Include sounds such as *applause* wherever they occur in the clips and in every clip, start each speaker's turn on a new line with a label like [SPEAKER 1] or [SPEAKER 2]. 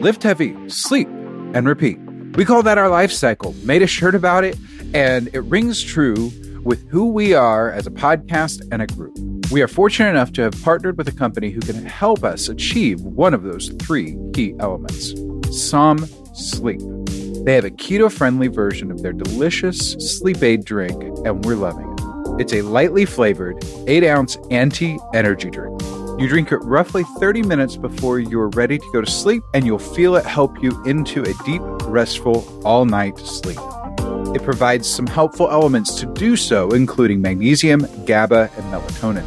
[SPEAKER 1] lift heavy, sleep, and repeat. We call that our life cycle. Made a shirt about it, and it rings true with who we are as a podcast and a group. We are fortunate enough to have partnered with a company who can help us achieve one of those three key elements Som Sleep. They have a keto friendly version of their delicious sleep aid drink, and we're loving it. It's a lightly flavored 8 ounce anti energy drink. You drink it roughly 30 minutes before you're ready to go to sleep, and you'll feel it help you into a deep, restful, all night sleep. It provides some helpful elements to do so, including magnesium, GABA, and melatonin.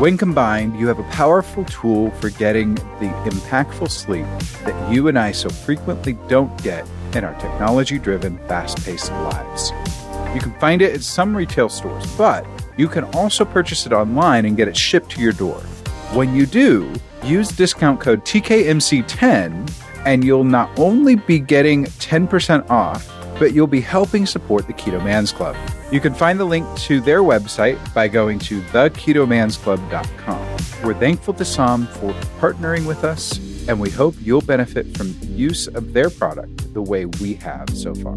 [SPEAKER 1] When combined, you have a powerful tool for getting the impactful sleep that you and I so frequently don't get in our technology driven, fast paced lives. You can find it at some retail stores, but you can also purchase it online and get it shipped to your door. When you do, use discount code TKMC10 and you'll not only be getting 10% off, but you'll be helping support the Keto Man's Club. You can find the link to their website by going to theketomansclub.com. We're thankful to Som for partnering with us, and we hope you'll benefit from the use of their product the way we have so far.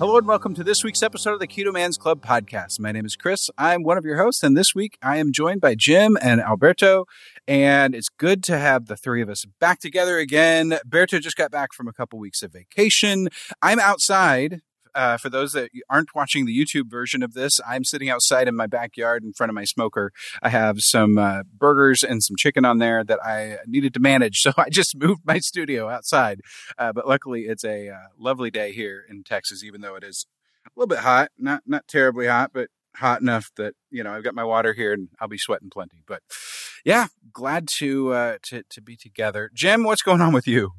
[SPEAKER 1] Hello and welcome to this week's episode of the Keto Man's Club podcast. My name is Chris. I'm one of your hosts, and this week I am joined by Jim and Alberto. And it's good to have the three of us back together again. Alberto just got back from a couple weeks of vacation. I'm outside uh, for those that aren't watching the YouTube version of this, I'm sitting outside in my backyard in front of my smoker. I have some uh, burgers and some chicken on there that I needed to manage, *laughs* so I just moved my studio outside. Uh, but luckily, it's a uh, lovely day here in Texas, even though it is a little bit hot, not not terribly hot, but hot enough that you know I've got my water here and I'll be sweating plenty. But yeah, glad to uh, to to be together. Jim, what's going on with you?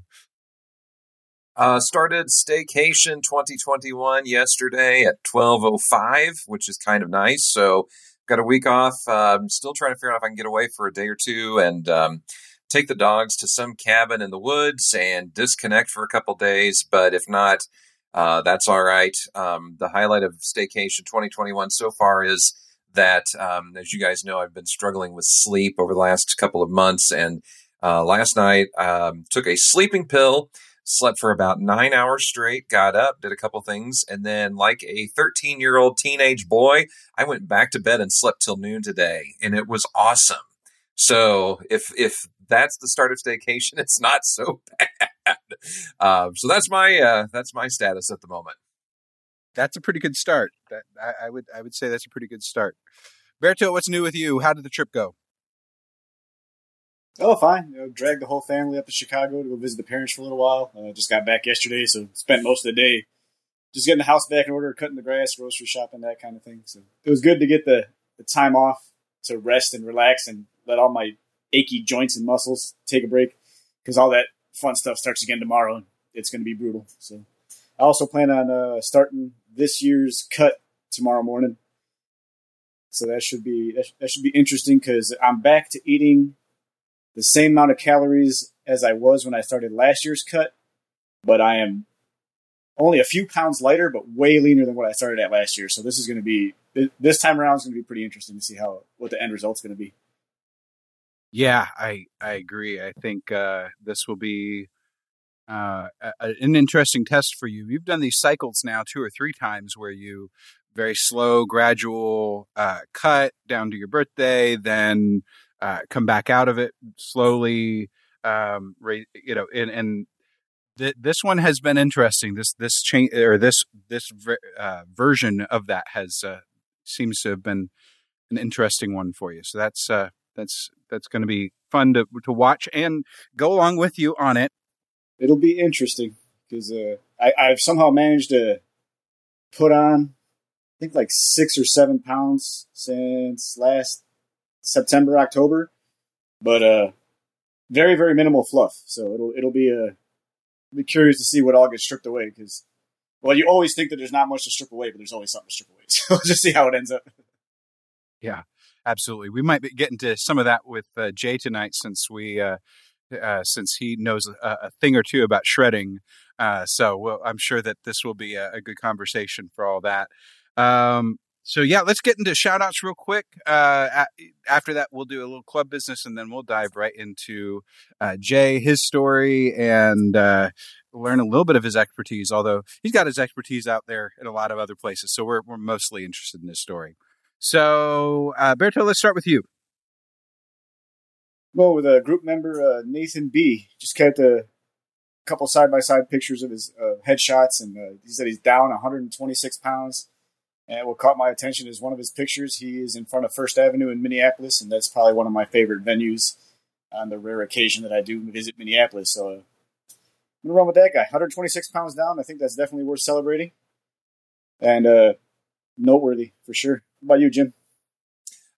[SPEAKER 2] Uh, started Staycation 2021 yesterday at 12:05, which is kind of nice. So got a week off. Uh, I'm still trying to figure out if I can get away for a day or two and um, take the dogs to some cabin in the woods and disconnect for a couple days. But if not, uh, that's all right. Um, the highlight of Staycation 2021 so far is that, um, as you guys know, I've been struggling with sleep over the last couple of months, and uh, last night um, took a sleeping pill slept for about nine hours straight, got up, did a couple things, and then, like a 13 year old teenage boy, I went back to bed and slept till noon today, and it was awesome. So if if that's the start of staycation, *laughs* it's not so bad. Um, so that's my uh, that's my status at the moment.
[SPEAKER 1] That's a pretty good start. That I, I would I would say that's a pretty good start. Berto, what's new with you? How did the trip go?
[SPEAKER 3] Oh, fine. You know, dragged the whole family up to Chicago to go visit the parents for a little while. Uh, just got back yesterday, so spent most of the day just getting the house back in order, cutting the grass, grocery shopping, that kind of thing. So it was good to get the, the time off to rest and relax and let all my achy joints and muscles take a break because all that fun stuff starts again tomorrow and it's going to be brutal. So I also plan on uh, starting this year's cut tomorrow morning. So that should be that, that should be interesting because I'm back to eating the same amount of calories as I was when I started last year's cut, but I am only a few pounds lighter, but way leaner than what I started at last year. So this is going to be this time around is going to be pretty interesting to see how what the end result's going to be.
[SPEAKER 1] Yeah, I I agree. I think uh, this will be uh, a, an interesting test for you. You've done these cycles now two or three times where you very slow, gradual uh, cut down to your birthday, then uh, come back out of it slowly. Um, you know, and, and th- this one has been interesting. This this change or this this uh, version of that has uh, seems to have been an interesting one for you. So that's uh, that's that's going to be fun to to watch and go along with you on it.
[SPEAKER 3] It'll be interesting because uh, I, I've somehow managed to put on, I think like six or seven pounds since last September, October, but uh, very very minimal fluff. So it'll it'll be a uh, be curious to see what all gets stripped away because well, you always think that there's not much to strip away, but there's always something to strip away. *laughs* So we'll just see how it ends up.
[SPEAKER 1] Yeah, absolutely. We might be getting to some of that with uh, Jay tonight, since we uh, uh, since he knows a, a, thing or two about shredding. Uh, so we'll, I'm sure that this will be a, a good conversation for all that. Um, so yeah, let's get into shout outs real quick. Uh, after that, we'll do a little club business and then we'll dive right into uh, Jay, his story, and uh, learn a little bit of his expertise. Although he's got his expertise out there in a lot of other places, so we're we're mostly interested in his story. So, uh, Berto, let's start with you.
[SPEAKER 3] Well, with a group member, uh, Nathan B. Just kept a couple side by side pictures of his uh, headshots, and uh, he said he's down 126 pounds and what caught my attention is one of his pictures. He is in front of First Avenue in Minneapolis, and that's probably one of my favorite venues on the rare occasion that I do visit Minneapolis. So uh, I'm gonna run with that guy. 126 pounds down. I think that's definitely worth celebrating, and uh, noteworthy for sure. What about you, Jim?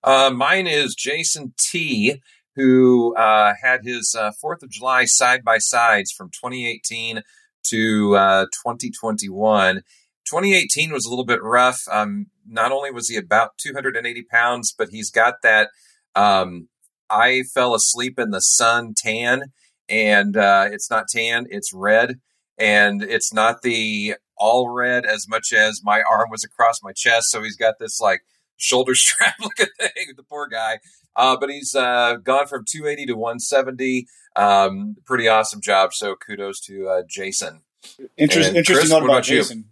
[SPEAKER 2] Uh, mine is Jason T, who uh, had his uh, Fourth of July side by sides from 2018 to uh, 2021 2018 was a little bit rough. Um, not only was he about 280 pounds, but he's got that um, I fell asleep in the sun tan, and uh, it's not tan, it's red, and it's not the all red as much as my arm was across my chest. So he's got this like shoulder *laughs* strap looking thing, the poor guy. Uh, but he's uh, gone from 280 to 170. Um, pretty awesome job. So kudos to uh, Jason.
[SPEAKER 3] Interest, interesting Chris, note about Jason. You?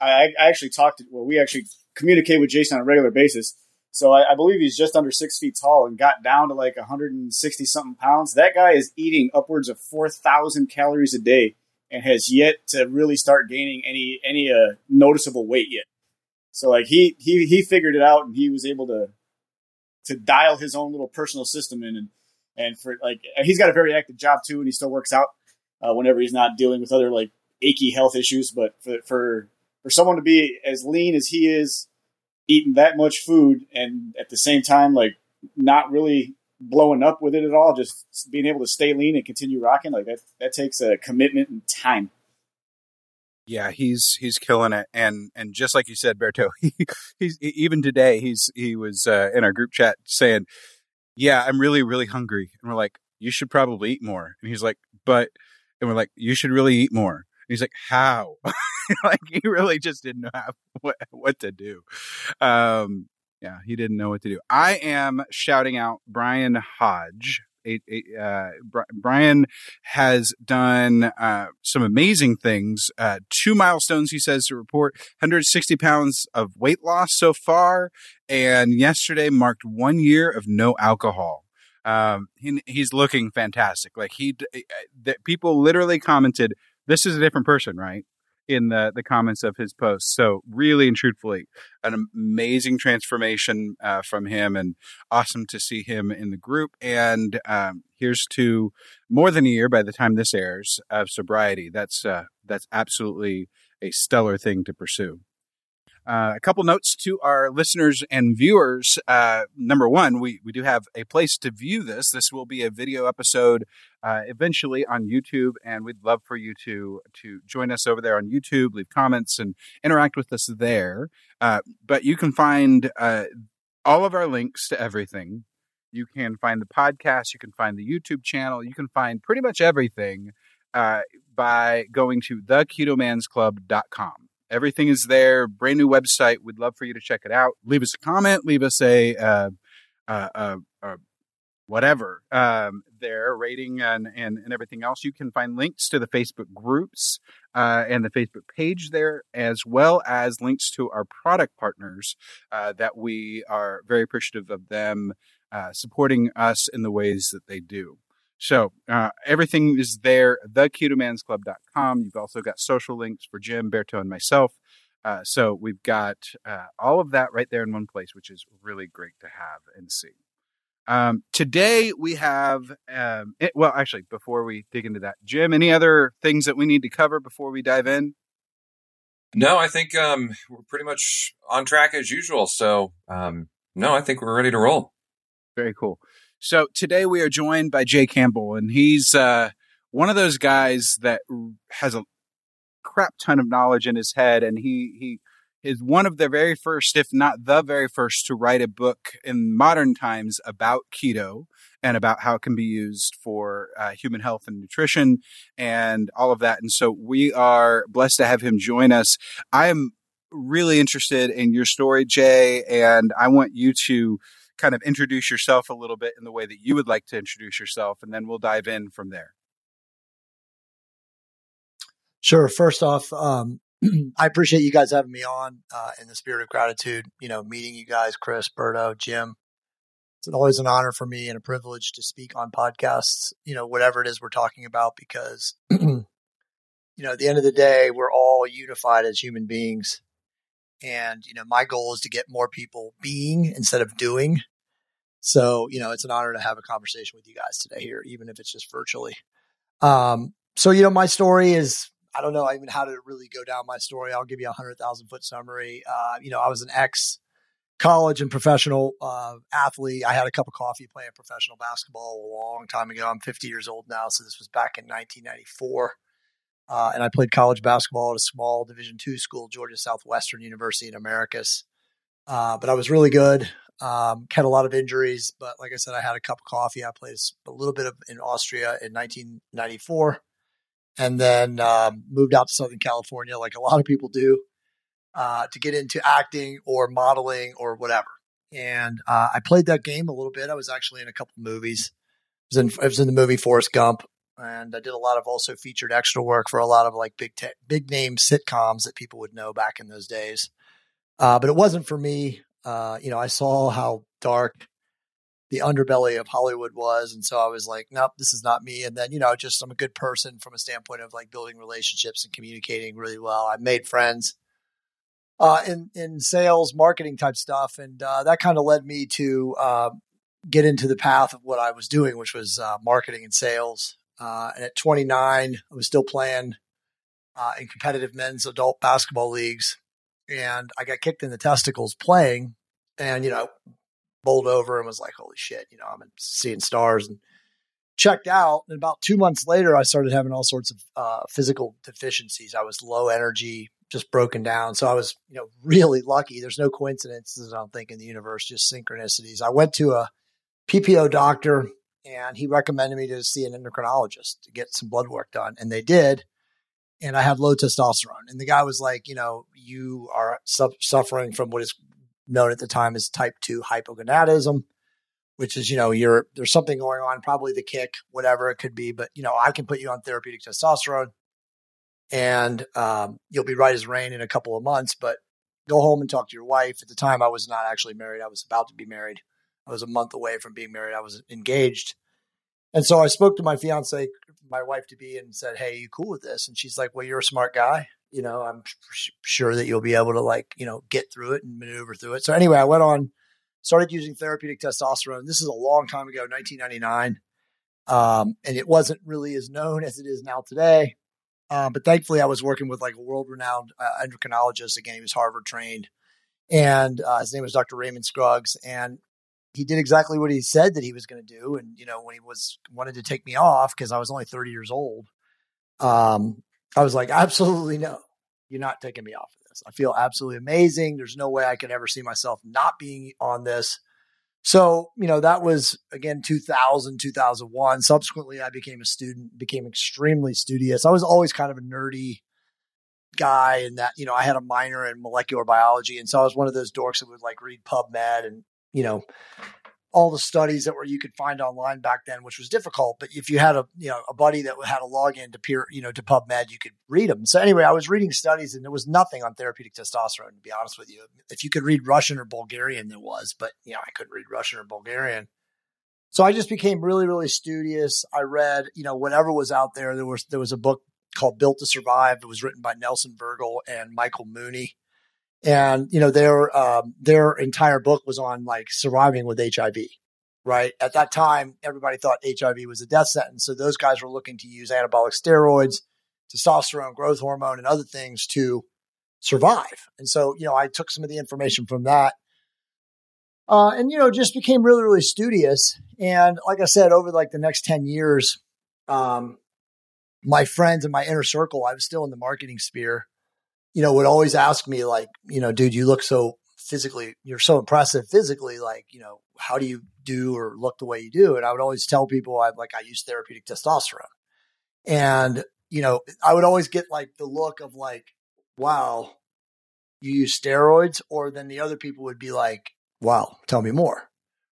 [SPEAKER 3] I, I actually talked to, well, we actually communicate with Jason on a regular basis. So I, I, believe he's just under six feet tall and got down to like 160 something pounds. That guy is eating upwards of 4,000 calories a day and has yet to really start gaining any any uh, noticeable weight yet. So like he he he figured it out and he was able to to dial his own little personal system in and and for like he's got a very active job too and he still works out uh, whenever he's not dealing with other like achy health issues. But for for for someone to be as lean as he is, eating that much food, and at the same time, like not really blowing up with it at all, just being able to stay lean and continue rocking, like that, that takes a commitment and time.
[SPEAKER 1] Yeah, he's he's killing it, and and just like you said, Berto, *laughs* he, he's even today he's he was uh, in our group chat saying, "Yeah, I'm really really hungry," and we're like, "You should probably eat more," and he's like, "But," and we're like, "You should really eat more," he's like, "How?" *laughs* like he really just didn't know *laughs* what, what to do. Um, yeah, he didn't know what to do. I am shouting out Brian Hodge. uh, Brian has done uh, some amazing things. Uh, two milestones, he says, to report 160 pounds of weight loss so far. And yesterday marked one year of no alcohol. Um, he, he's looking fantastic. Like he, that people literally commented, this is a different person, right? in the, the comments of his posts. So really and truthfully, an amazing transformation uh, from him and awesome to see him in the group. And um, here's to more than a year by the time this airs of sobriety. That's, uh, that's absolutely a stellar thing to pursue. Uh, a couple notes to our listeners and viewers. Uh, number one, we, we do have a place to view this. This will be a video episode uh, eventually on YouTube, and we'd love for you to to join us over there on YouTube, leave comments, and interact with us there. Uh, but you can find uh, all of our links to everything. You can find the podcast. You can find the YouTube channel. You can find pretty much everything uh, by going to theketomansclub.com. Everything is there. Brand new website. We'd love for you to check it out. Leave us a comment. Leave us a, uh, uh, uh, uh whatever um, there, rating and, and, and everything else. You can find links to the Facebook groups uh, and the Facebook page there, as well as links to our product partners uh, that we are very appreciative of them supporting us in the ways that they do. So uh, everything is there, theketomansclub.com. You've also got social links for Jim, Berto, and myself. Uh, so we've got uh, all of that right there in one place, which is really great to have and see. Um, today we have, um, it, well, actually, before we dig into that, Jim, any other things that we need to cover before we dive in?
[SPEAKER 2] No, I think um, we're pretty much on track as usual. So, um, no, I think we're ready to roll.
[SPEAKER 1] Very cool. So today we are joined by Jay Campbell, and he's uh, one of those guys that has a crap ton of knowledge in his head, and he he is one of the very first, if not the very first, to write a book in modern times about keto and about how it can be used for uh, human health and nutrition and all of that. And so we are blessed to have him join us. I am really interested in your story, Jay, and I want you to kind of introduce yourself a little bit in the way that you would like to introduce yourself, and then we'll dive in from there.
[SPEAKER 4] Sure. First off, um, *clears throat* I appreciate you guys having me on uh, in the spirit of gratitude. You know, meeting you guys, Chris, Berto, Jim. It's always an honor for me and a privilege to speak on podcasts, you know, whatever it is we're talking about, because, *clears throat* you know, at the end of the day, we're all unified as human beings. And, you know, my goal is to get more people being instead of doing. So, you know, it's an honor to have a conversation with you guys today here, even if it's just virtually. Um, so, you know, my story is I don't know even how to really go down my story. I'll give you a hundred thousand foot summary. Uh, you know, I was an ex college and professional uh, athlete. I had a cup of coffee playing professional basketball a long time ago. I'm 50 years old now, so this was back in 1994. Uh, and I played college basketball at a small Division two school, Georgia Southwestern University in Americus. Uh, but I was really good. Um, had a lot of injuries, but like I said, I had a cup of coffee. I played a little bit of in Austria in 1994 and then um, moved out to Southern California, like a *laughs* lot of people do, uh, to get into acting or modeling or whatever. And uh, I played that game a little bit. I was actually in a couple movies. I was in, I was in the movie Forrest Gump, and I did a lot of also featured extra work for a lot of like big te- big name sitcoms that people would know back in those days. Uh, but it wasn't for me. Uh, you know, I saw how dark the underbelly of Hollywood was. And so I was like, nope, this is not me. And then, you know, just I'm a good person from a standpoint of like building relationships and communicating really well. I made friends uh, in, in sales, marketing type stuff. And uh, that kind of led me to uh, get into the path of what I was doing, which was uh, marketing and sales. Uh, and at 29, I was still playing in competitive men's adult basketball leagues. And I got kicked in the testicles playing. And, you know, bowled over and was like, holy shit, you know, I'm seeing stars and checked out. And about two months later, I started having all sorts of uh, physical deficiencies. I was low energy, just broken down. So I was, you know, *laughs* really lucky. There's no coincidences, I don't think, in the universe, just synchronicities. I went to a PPO doctor and he recommended me to see an endocrinologist to get some blood work done. And they did. And I had low testosterone. And the guy was like, you know, you are su- suffering from what is known at the time as type 2 hypogonadism which is you know you're there's something going on probably the kick whatever it could be but you know i can put you on therapeutic testosterone and um, you'll be right as rain in a couple of months but go home and talk to your wife. At the time i was not actually married. I was about to be married. I was a month away from being married. I was engaged and so i spoke to my fiance my wife to be and said hey you cool with this and she's like well you're a smart guy you know, I'm sure that you'll be able to like, you know, get through it and maneuver through it. So anyway, I went on, started using therapeutic testosterone. This is a long time ago, 1999. Um, and it wasn't really as known as it is now today. Um, but thankfully I was working with like a world renowned uh, endocrinologist. Again, he was Harvard trained and uh, his name was Dr. Raymond Scruggs. And he did exactly what he said that he was going to do. And, you know, when he was wanted to take me off because I was only 30 years old, um, I was like, absolutely no, you're not taking me off of this. I feel absolutely amazing. There's no way I could ever see myself not being on this. So, you know, that was again 2000, 2001. Subsequently, I became a student, became extremely studious. I was always kind of a nerdy guy and that, you know, I had a minor in molecular biology. And so I was one of those dorks that would like read PubMed and, you know, all the studies that were you could find online back then, which was difficult. But if you had a you know a buddy that had a login to peer you know to PubMed, you could read them. So anyway, I was reading studies and there was nothing on therapeutic testosterone. To be honest with you, if you could read Russian or Bulgarian, there was, but you know I couldn't read Russian or Bulgarian. So I just became really really studious. I read you know whatever was out there. There was there was a book called Built to Survive. It was written by Nelson Vergel and Michael Mooney and you know their um, their entire book was on like surviving with HIV. Right at that time, everybody thought HIV was a death sentence, so those guys were looking to use anabolic steroids, testosterone, growth hormone, and other things to survive. And so, you know, I took some of the information from that. Uh, and you know, just became really, really studious. And like I said, over like the next 10 years, um, my friends in my inner circle, I was still in the marketing sphere, you know, would always ask me, like, you know, dude, you look so physically, you're so impressive physically. Like, you know, how do you do or look the way you do? And I would always tell people, I like, I use therapeutic testosterone. And, you know, I would always get like the look of like, wow, you use steroids. Or then the other people would be like, wow, tell me more.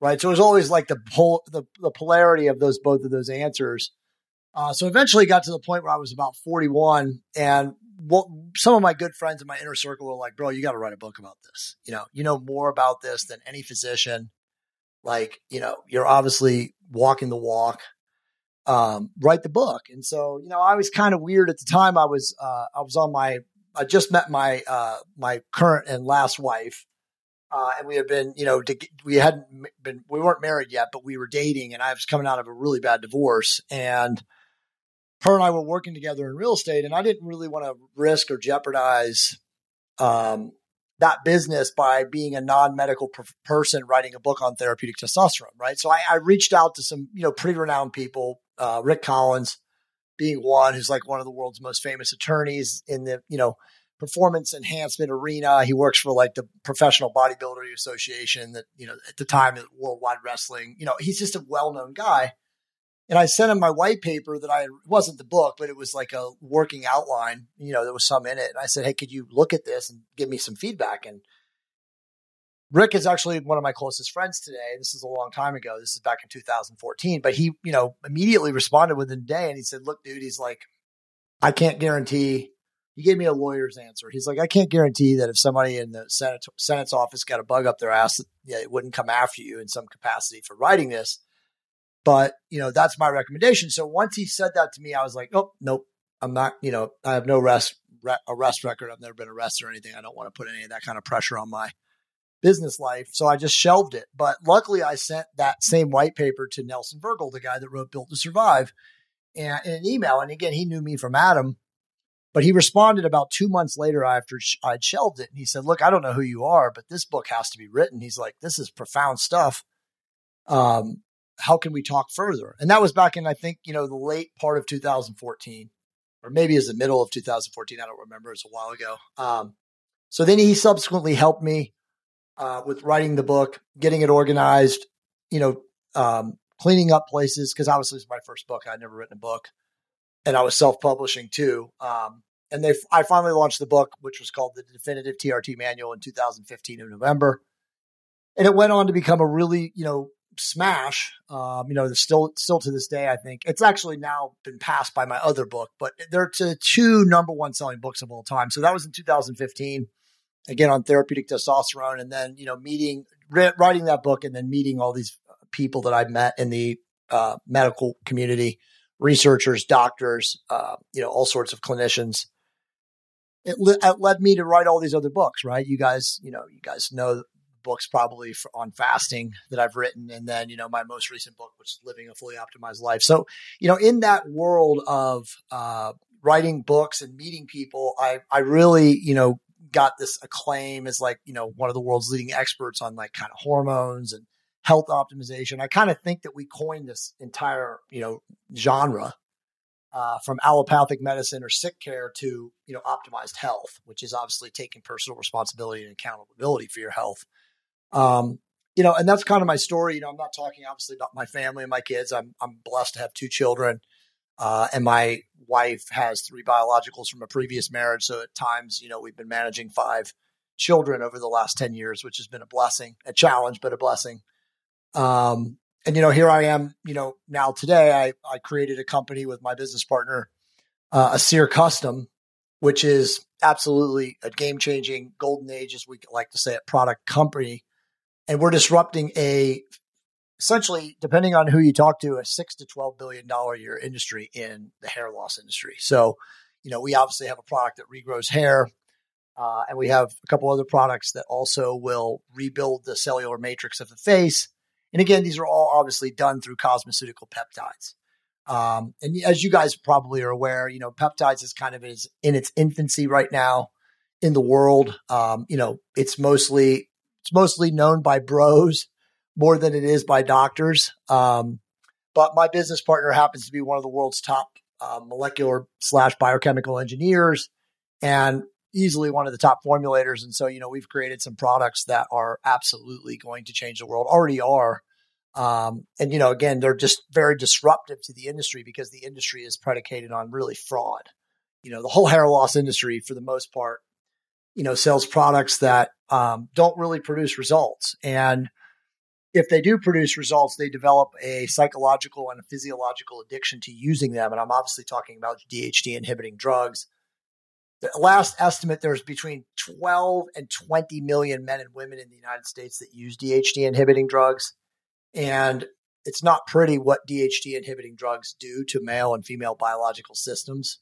[SPEAKER 4] Right. So it was always like the pol- the, the polarity of those, both of those answers. Uh, so eventually got to the point where I was about 41 and what some of my good friends in my inner circle were like, bro, you got to write a book about this. You know, you know more about this than any physician. Like, you know, you're obviously walking the walk. Um, write the book. And so, you know, I was kind of weird at the time. I was, uh, I was on my, I just met my, uh, my current and last wife. Uh, and we had been, you know, we hadn't been, we weren't married yet, but we were dating and I was coming out of a really bad divorce and, her and I were working together in real estate, and I didn't really want to risk or jeopardize um, that business by being a non-medical per- person writing a book on therapeutic testosterone, right? So I, I reached out to some, you know, pretty renowned people, uh, Rick Collins being one, who's like one of the world's most famous attorneys in the, you know, performance enhancement arena. He works for like the Professional Bodybuilder Association that, you know, at the time, Worldwide Wrestling. You know, he's just a well-known guy. And I sent him my white paper that I wasn't the book, but it was like a working outline. You know, there was some in it. And I said, Hey, could you look at this and give me some feedback? And Rick is actually one of my closest friends today. This is a long time ago. This is back in 2014. But he, you know, immediately responded within a day and he said, Look, dude, he's like, I can't guarantee. He gave me a lawyer's answer. He's like, I can't guarantee that if somebody in the Senate, Senate's office got a bug up their ass, that yeah, it wouldn't come after you in some capacity for writing this. But, you know, that's my recommendation. So once he said that to me, I was like, oh, nope, I'm not, you know, I have no arrest, arrest record. I've never been arrested or anything. I don't want to put any of that kind of pressure on my business life. So I just shelved it. But luckily, I sent that same white paper to Nelson Vergel, the guy that wrote Built to Survive, and in an email. And again, he knew me from Adam, but he responded about two months later after I'd shelved it. And he said, Look, I don't know who you are, but this book has to be written. He's like, This is profound stuff. Um, how can we talk further? And that was back in, I think, you know, the late part of 2014, or maybe as the middle of 2014. I don't remember. It's a while ago. Um, so then he subsequently helped me uh, with writing the book, getting it organized, you know, um, cleaning up places because obviously it's my first book. I'd never written a book, and I was self-publishing too. Um, and they, I finally launched the book, which was called the Definitive TRT Manual in 2015 in November, and it went on to become a really, you know, smash. Um, you know, still still to this day, I think it's actually now been passed by my other book, but they're the two number one selling books of all time. So that was in 2015, again on therapeutic testosterone, and then you know meeting writing that book, and then meeting all these people that I met in the uh, medical community, researchers, doctors, uh, you know, all sorts of clinicians. It, it led me to write all these other books, right? You guys, you know, you guys know books probably for, on fasting that I've written, and then you know my most recent book, which is Living a Fully Optimized Life. So you know, in that world of uh, writing books and meeting people, I I really you know got this acclaim as like you know one of the world's leading experts on like kind of hormones and health optimization. I kind of think that we coined this entire you know genre uh, from allopathic medicine or sick care to you know optimized health, which is obviously taking personal responsibility and accountability for your health. Um, you know, and that's kind of my story. You know, I'm not talking obviously about my family and my kids. I'm I'm blessed to have two children, uh, and my wife has three biologicals from a previous marriage. So at times, you know, we've been managing five children over the last ten years, which has been a blessing, a challenge, but a blessing. Um, and you know, here I am. You know, now today, I I created a company with my business partner, uh, Seer Custom, which is absolutely a game changing golden age, as we like to say, a product company and we're disrupting a essentially, depending on who you talk to, a six to twelve billion dollar year industry in the hair loss industry. So, you know, we obviously have a product that regrows hair, uh, and we have a couple other products that also will rebuild the cellular matrix of the face. And again, these are all obviously done through cosmeceutical peptides. Um, and as you guys probably are aware, you know, peptides is kind of is in its infancy right now in the world. Um, you know, it's mostly it's mostly known by bros more than it is by doctors. Um, but my business partner happens to be one of the world's top uh, molecular slash biochemical engineers and easily one of the top formulators. And so, you know, we've created some products that are absolutely going to change the world, already are. Um, and, you know, again, they're just very disruptive to the industry because the industry is predicated on really fraud. You know, the whole hair loss industry, for the most part, you know, sells products that um, don't really produce results. And if they do produce results, they develop a psychological and a physiological addiction to using them. And I'm obviously talking about DHT inhibiting drugs. The last estimate there's between 12 and 20 million men and women in the United States that use DHT inhibiting drugs. And it's not pretty what DHT inhibiting drugs do to male and female biological systems.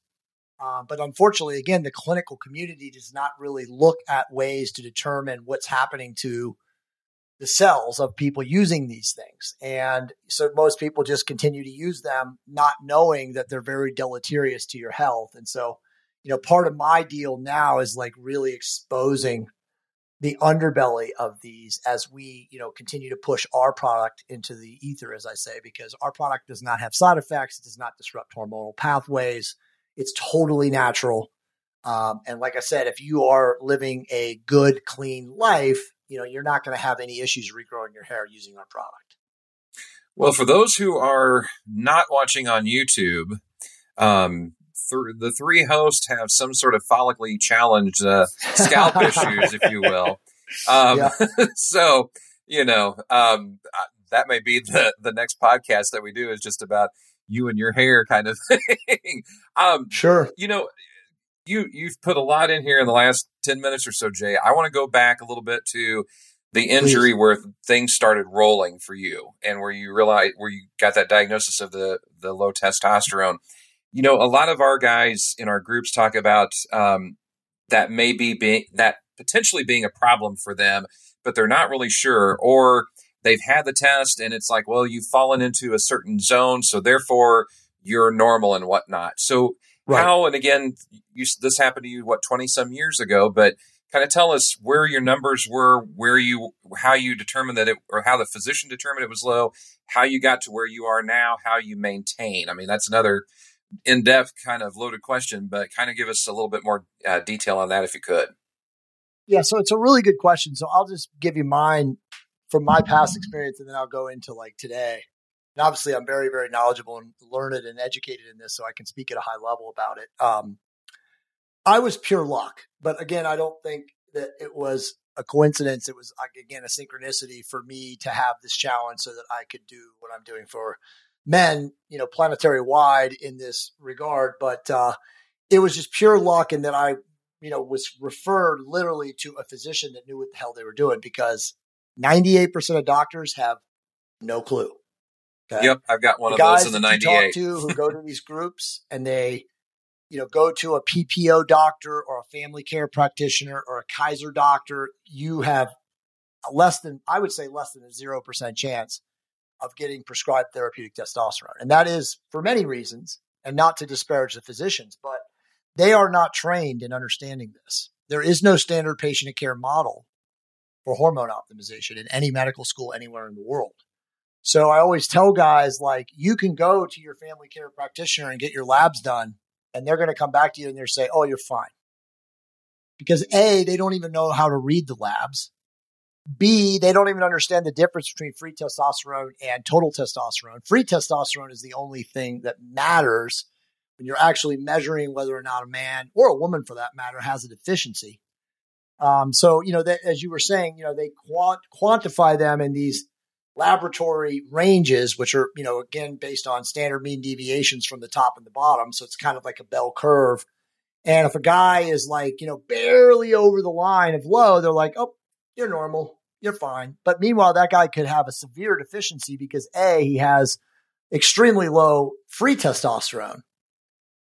[SPEAKER 4] Uh, but unfortunately, again, the clinical community does not really look at ways to determine what's happening to the cells of people using these things. And so most people just continue to use them, not knowing that they're very deleterious to your health. And so, you know, part of my deal now is like really exposing the underbelly of these as we, you know, continue to push our product into the ether, as I say, because our product does not have side effects. It does not disrupt hormonal pathways. It's totally natural. Um, and like I said, if you are living a good, clean life, you know, you're not going to have any issues regrowing your hair using our product.
[SPEAKER 2] Well, for those who are not watching on YouTube, um, th- the three hosts have some sort of follically challenged uh, scalp *laughs* issues, if you will. Um, yeah. *laughs* so, you know, um, that may be the, the next podcast that we do is just about you and your hair kind of *laughs* thing.
[SPEAKER 4] um, sure.
[SPEAKER 2] You know, you you've put a lot in here in the last 10 minutes or so jay i want to go back a little bit to the injury Please. where things started rolling for you and where you realized where you got that diagnosis of the the low testosterone you know a lot of our guys in our groups talk about um, that maybe being that potentially being a problem for them but they're not really sure or they've had the test and it's like well you've fallen into a certain zone so therefore you're normal and whatnot so Right. How and again, you, this happened to you what twenty some years ago, but kind of tell us where your numbers were, where you, how you determined that it, or how the physician determined it was low, how you got to where you are now, how you maintain. I mean, that's another in-depth kind of loaded question, but kind of give us a little bit more uh, detail on that if you could.
[SPEAKER 4] Yeah, so it's a really good question. So I'll just give you mine from my past experience, and then I'll go into like today. And obviously, I'm very, very knowledgeable and learned and educated in this, so I can speak at a high level about it. Um, I was pure luck, but again, I don't think that it was a coincidence. It was again a synchronicity for me to have this challenge so that I could do what I'm doing for men, you know, planetary wide in this regard. But uh, it was just pure luck, and that I, you know, was referred literally to a physician that knew what the hell they were doing because 98% of doctors have no clue.
[SPEAKER 2] Okay? Yep, I've got one the of those in the '98.
[SPEAKER 4] to who go to *laughs* these groups and they, you know, go to a PPO doctor or a family care practitioner or a Kaiser doctor. You have less than, I would say, less than a zero percent chance of getting prescribed therapeutic testosterone, and that is for many reasons, and not to disparage the physicians, but they are not trained in understanding this. There is no standard patient care model for hormone optimization in any medical school anywhere in the world. So I always tell guys like you can go to your family care practitioner and get your labs done and they're going to come back to you and they're say, "Oh, you're fine." Because A, they don't even know how to read the labs. B, they don't even understand the difference between free testosterone and total testosterone. Free testosterone is the only thing that matters when you're actually measuring whether or not a man or a woman, for that matter, has a deficiency. Um, so, you know, that, as you were saying, you know, they quant- quantify them in these laboratory ranges, which are, you know, again, based on standard mean deviations from the top and the bottom. So it's kind of like a bell curve. And if a guy is like, you know, barely over the line of low, they're like, oh, you're normal. You're fine. But meanwhile, that guy could have a severe deficiency because A, he has extremely low free testosterone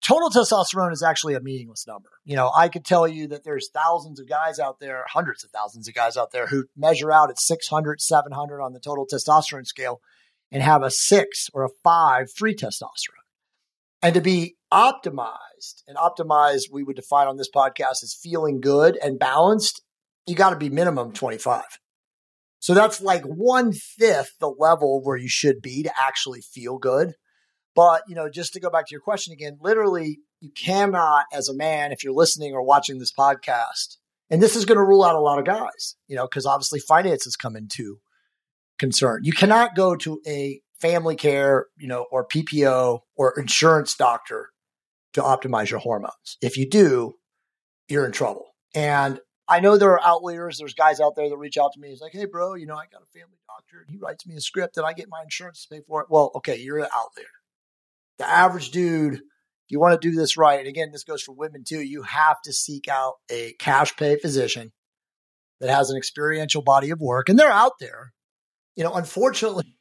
[SPEAKER 4] total testosterone is actually a meaningless number. You know, I could tell you that there's thousands of guys out there, hundreds of thousands of guys out there who measure out at 600, 700 on the total testosterone scale and have a six or a five free testosterone. And to be optimized, and optimized we would define on this podcast as feeling good and balanced, you got to be minimum 25. So that's like one fifth the level where you should be to actually feel good. But, you know, just to go back to your question again, literally, you cannot, as a man, if you're listening or watching this podcast, and this is going to rule out a lot of guys, you know, because obviously finances come into concern. You cannot go to a family care, you know, or PPO or insurance doctor to optimize your hormones. If you do, you're in trouble. And I know there are outliers. There's guys out there that reach out to me. He's like, hey, bro, you know, I got a family doctor he writes me a script and I get my insurance to pay for it. Well, okay, you're an outlier. The average dude, if you want to do this right, and again, this goes for women too, you have to seek out a cash pay physician that has an experiential body of work. And they're out there. You know, unfortunately,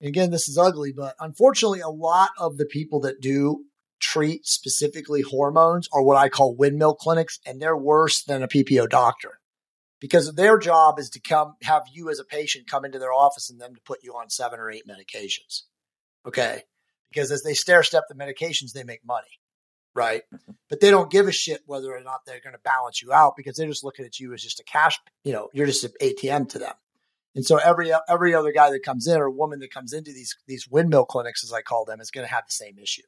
[SPEAKER 4] again, this is ugly, but unfortunately, a lot of the people that do treat specifically hormones are what I call windmill clinics, and they're worse than a PPO doctor because their job is to come have you as a patient come into their office and them to put you on seven or eight medications. Okay. Because as they stair step the medications, they make money. Right. Mm-hmm. But they don't give a shit whether or not they're going to balance you out because they're just looking at you as just a cash, you know, you're just an ATM to them. And so every every other guy that comes in or woman that comes into these these windmill clinics, as I call them, is going to have the same issue.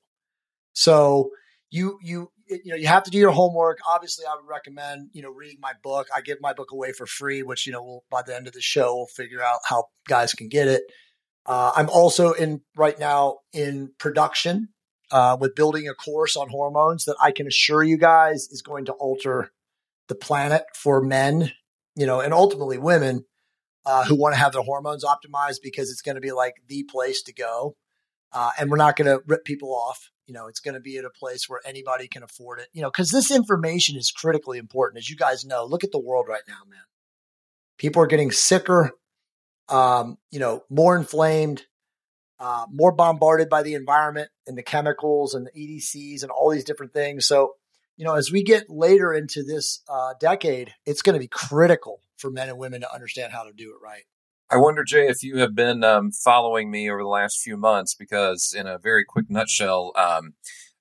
[SPEAKER 4] So you you you know you have to do your homework. Obviously, I would recommend you know reading my book. I give my book away for free, which you know we'll, by the end of the show we'll figure out how guys can get it. Uh, I'm also in right now in production uh, with building a course on hormones that I can assure you guys is going to alter the planet for men, you know, and ultimately women uh, who want to have their hormones optimized because it's going to be like the place to go. Uh, and we're not going to rip people off. You know, it's going to be at a place where anybody can afford it. You know, because this information is critically important, as you guys know. Look at the world right now, man. People are getting sicker. Um, you know, more inflamed, uh, more bombarded by the environment and the chemicals and the EDCs and all these different things. So, you know, as we get later into this uh, decade, it's going to be critical for men and women to understand how to do it right.
[SPEAKER 2] I wonder, Jay, if you have been um, following me over the last few months, because in a very quick nutshell, um,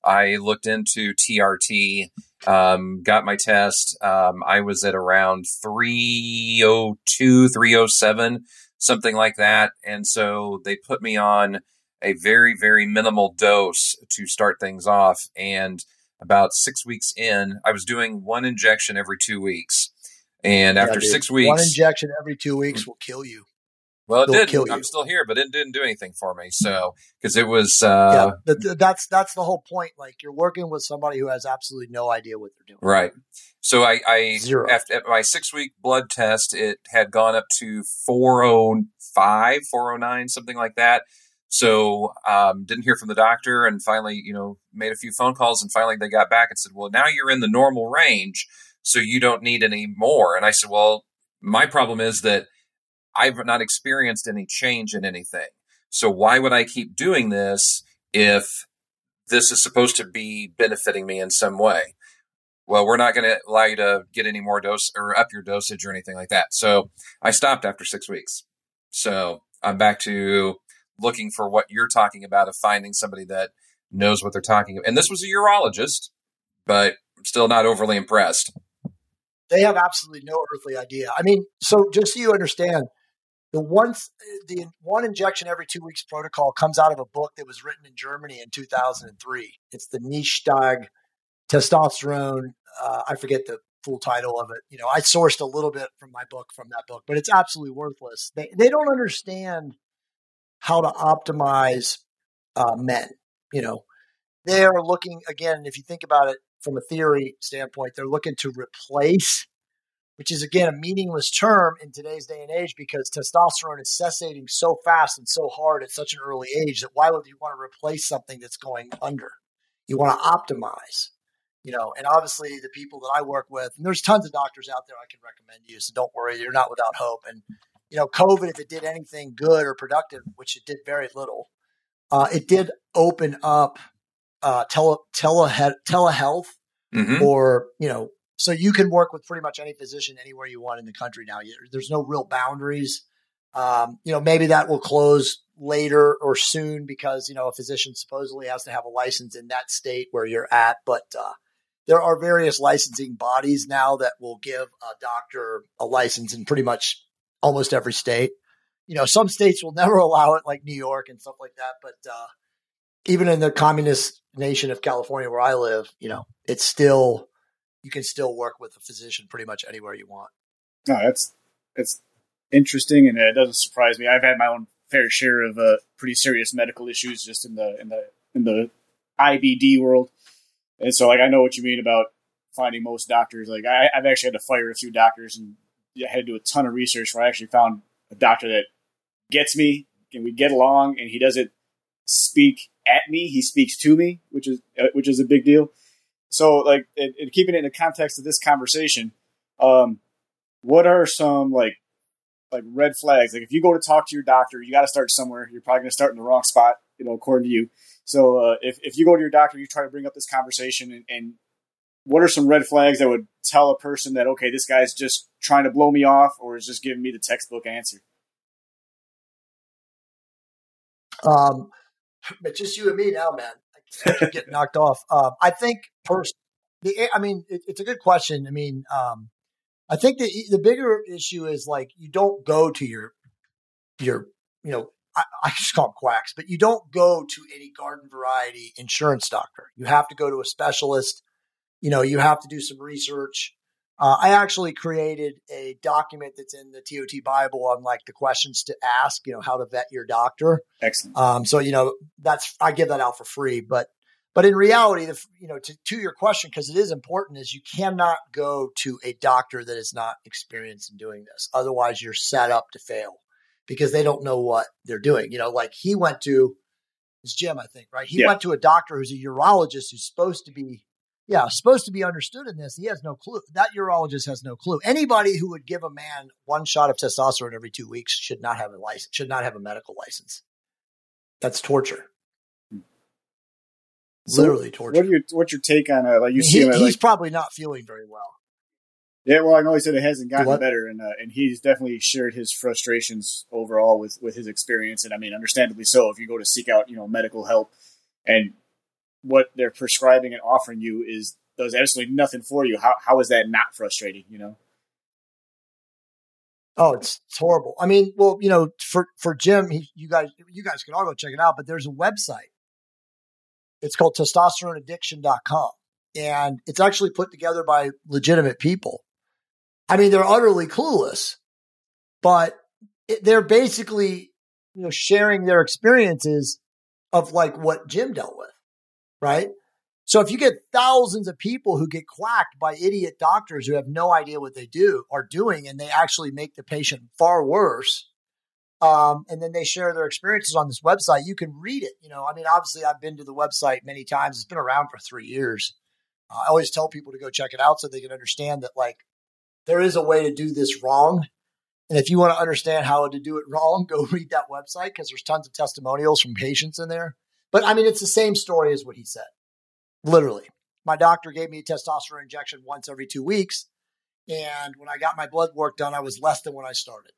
[SPEAKER 2] I looked into TRT, um, got my test. Um, I was at around 302, 307, something like that. And so they put me on a very, very minimal dose to start things off. And about six weeks in, I was doing one injection every two weeks. And after six weeks,
[SPEAKER 4] one injection every two weeks will kill you.
[SPEAKER 2] Well, it did. Kill you. I'm still here, but it didn't do anything for me. So because it was, uh,
[SPEAKER 4] yeah, that's that's the whole point. Like you're working with somebody who has absolutely no idea what they're doing.
[SPEAKER 2] Right. So I, I Zero. After, my six week blood test, it had gone up to 405, 409, something like that. So um, didn't hear from the doctor, and finally, you know, made a few phone calls, and finally they got back and said, "Well, now you're in the normal range." so you don't need any more. And I said, well, my problem is that I've not experienced any change in anything. So why would I keep doing this if this is supposed to be benefiting me in some way? Well, we're not going to allow you to get any more dose or up your dosage or anything like that. So I stopped after six weeks. So I'm back to looking for what you're talking about of finding somebody that knows what they're talking about. And this was a urologist, but still not overly impressed.
[SPEAKER 4] They have absolutely no earthly idea. I mean, so just so you understand, the one the one injection every two weeks protocol comes out of a book that was written in Germany in 2003. It's the Nieschlag testosterone. Uh, I forget the full title of it. You know, I sourced a little bit from my book from that book, but it's absolutely worthless. They they don't understand how to optimize uh, men. You know, they are looking again. If you think about it, from a theory standpoint, they're looking to replace, which is again a meaningless term in today's day and age because testosterone is cessating so fast and so hard at such an early age that why would you want to replace something that's going under? You want to optimize, you know, and obviously the people that I work with, and there's tons of doctors out there I can recommend you. So don't worry, you're not without hope. And, you know, COVID, if it did anything good or productive, which it did very little, uh, it did open up uh, tele, tele telehealth mm-hmm. or, you know, so you can work with pretty much any physician anywhere you want in the country now. There's no real boundaries. Um, you know, maybe that will close later or soon because, you know, a physician supposedly has to have a license in that state where you're at. But uh, there are various licensing bodies now that will give a doctor a license in pretty much almost every state. You know, some states will *laughs* never allow it, like New York and stuff like that. But uh, even in the communist nation of California, where I live, you know, it's still you can still work with a physician pretty much anywhere you want.
[SPEAKER 3] No, that's it's interesting, and it doesn't surprise me. I've had my own fair share of uh, pretty serious medical issues just in the in the in the IBD world, and so like I know what you mean about finding most doctors. Like I, I've actually had to fire a few doctors, and I had to do a ton of research where I actually found a doctor that gets me and we get along, and he doesn't speak at me; he speaks to me, which is uh, which is a big deal. So, like, and keeping it in the context of this conversation, um, what are some like like red flags? Like, if you go to talk to your doctor, you got to start somewhere. You're probably going to start in the wrong spot, you know, according to you. So, uh, if if you go to your doctor, you try to bring up this conversation, and, and what are some red flags that would tell a person that okay, this guy's just trying to blow me off, or is just giving me the textbook answer?
[SPEAKER 4] Um, but just you and me now, man. Getting knocked off. Um, I think first, the I mean, it, it's a good question. I mean, um, I think the the bigger issue is like you don't go to your your you know I, I just call them quacks, but you don't go to any garden variety insurance doctor. You have to go to a specialist. You know, you have to do some research. Uh, I actually created a document that's in the TOT Bible on like the questions to ask, you know, how to vet your doctor.
[SPEAKER 3] Excellent.
[SPEAKER 4] Um, so you know, that's I give that out for free, but but in reality, the, you know, to, to your question, because it is important, is you cannot go to a doctor that is not experienced in doing this. Otherwise, you're set up to fail because they don't know what they're doing. You know, like he went to his Jim, I think, right? He
[SPEAKER 3] Yeah.
[SPEAKER 4] went to a doctor who's a urologist who's supposed to be, yeah, supposed to be understood in this. He has no clue. That urologist has no clue. Anybody who would give a man one shot of testosterone every two weeks should not have a license, should not have a medical license. That's torture.
[SPEAKER 3] So
[SPEAKER 4] Literally torture.
[SPEAKER 3] What are your what's your take on it? like you
[SPEAKER 4] He-
[SPEAKER 3] see him
[SPEAKER 4] he's
[SPEAKER 3] like
[SPEAKER 4] probably not feeling very well.
[SPEAKER 3] yeah well I know he said it hasn't gotten
[SPEAKER 4] What?
[SPEAKER 3] better and uh, and he's definitely shared his frustrations overall with with his experience and I mean understandably so if you go to seek out you know medical help and what they're prescribing and offering you is does absolutely nothing for you how how is that not frustrating you know
[SPEAKER 4] Oh, it's, it's horrible. I mean, well, you know, for for Jim, he, you guys, you guys can all go check it out. But there's a website. It's called testosteroneaddiction.com, and it's actually put together by legitimate people. I mean, they're utterly clueless, but it, they're basically, you know, sharing their experiences of like what Jim dealt with, right? So if you get thousands of people who get quacked by idiot doctors who have no idea what they do are doing, and they actually make the patient far worse, um, and then they share their experiences on this website, you can read it. You know, I mean, obviously, I've been to the website many times. It's been around for three years. Uh, I always tell people to go check it out so they can understand that like there is a way to do this wrong. And if you want to understand how to do it wrong, *laughs* go read that website because there's tons of testimonials from patients in there. But I mean, it's the same story as what he said. Literally, my doctor gave me a testosterone injection once every two weeks. And when I got my blood work done, I was less than when I started.